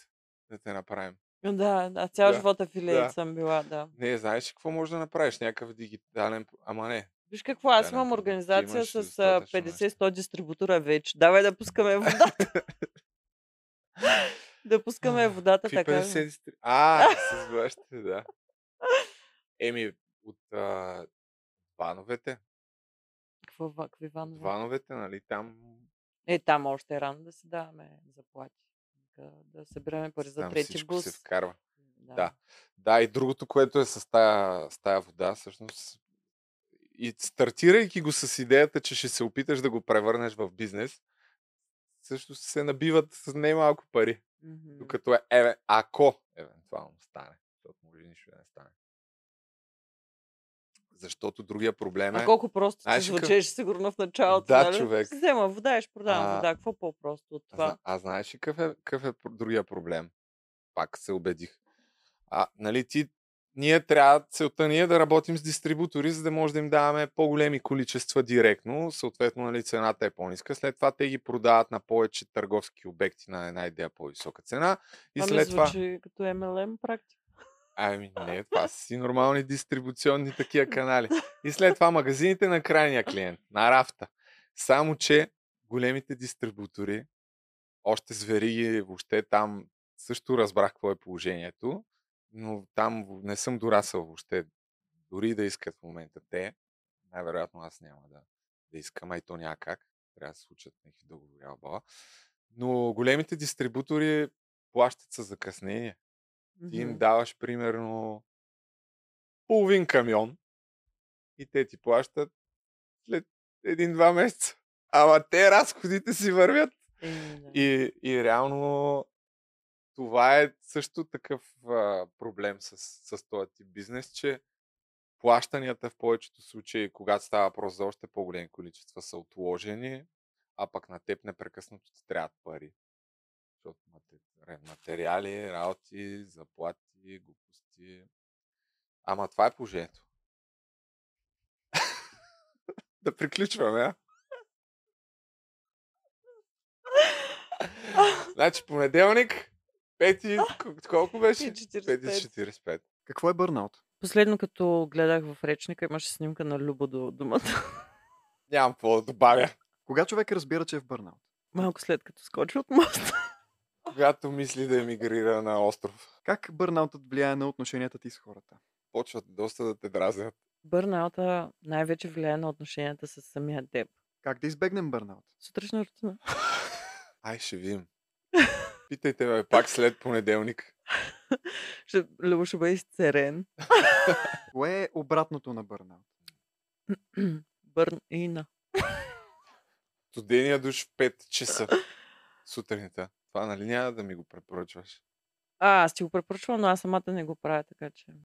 B: да те направим.
A: Да, да, цял
B: Да,
A: живот афилиейт
B: да.
A: съм била, да.
B: Не, знаеш какво можеш да направиш? Някакъв дигитален... Ама не.
A: Виж какво, аз имам организация с а,
B: достатъчно
A: 50-100 дистрибутора вече. Давай да пускаме водата. да пускаме водата така.
B: 50 дистри... А, с вашите, да. Еми, от а, вановете.
A: Какво, какви ванове?
B: Вановете, нали, там...
A: Е, там още е рано да си даваме заплати. Нека Да събираме пари за
B: там
A: трети бус.
B: се вкарва.
A: Да.
B: Да. Да, и другото, което е с тая, с тая вода, всъщност, и стартирайки го с идеята, че ще се опиташ да го превърнеш в бизнес, също се набиват с немалко пари.
A: Мгм.
B: Докато е, е, ако евентуално стане, защото може нищо да не стане. Защото другия проблем е...
A: А колко просто ти
B: Знаеш какъв-
A: звучеше сигурно в началото.
B: Да,
A: нали?
B: човек.
A: Взема вода ще продавам
B: А,
A: вода. Какво по-просто от
B: А,
A: това?
B: зна- а знаеш ли какъв е, какъв е другия проблем? Пак се убедих. А, нали, ти, ние трябва, целта ни е да работим с дистрибутори, за да може да им даваме по-големи количества директно, съответно нали, цената е по-ниска. След това те ги продават на повече търговски обекти на една идея по-висока цена. И
A: Ами
B: след това...
A: звучи като MLM практика.
B: Ами не, това са си нормални дистрибуционни такива канали. И след това магазините на крайния клиент, на рафта. Само, че големите дистрибутори, още с вериги, въобще там също разбрах какво е положението, но там не съм дорасъл въобще. Дори да искат в момента те, най-вероятно аз няма да, да искам, а и то няма как. Трябва да се случат някакви договори, бала. Но големите дистрибутори плащат с закъснение ти им даваш примерно половин камион и те ти плащат след един-два месеца. Ама те разходите си вървят.
A: Да.
B: И, и реално това е също такъв а, проблем с, с този тип бизнес, че плащанията в повечето случаи, когато става въпрос за още по-големи количества, са отложени, а пък на теб непрекъснато ти трябват пари. Ре- материали, работи, заплати, глупости. Ама това е положението. да приключваме, а? Значи понеделник, пети, колко беше?
A: И 45.
B: 5.45.
C: Какво е бърнаут?
A: Последно, като гледах в речника, имаше снимка на Любо до думата.
B: Нямам какво да добавя.
C: Кога човек разбира, че е в бърнаут?
A: Малко след като скочи от моста.
B: Когато мисли да емигрира на остров,
C: Как бърнаутът влияе на отношенията ти с хората?
B: почват доста да те дразнят.
A: Бърнаута най-вече влияе на отношенията с самия теб.
C: Как да избегнем бърнаут?
A: Сутрешна рутина.
B: Ай, ще видим. Питайте ме пак след понеделник.
A: Ще, Любо ще бъде изцерен.
C: Кое е обратното на бърнаут?
A: Бърн ина.
B: Студения душ в 5 часа сутринта. Това нали няма да ми го препоръчваш?
A: А, аз ти го препоръчвам, но аз самата не го правя, така че...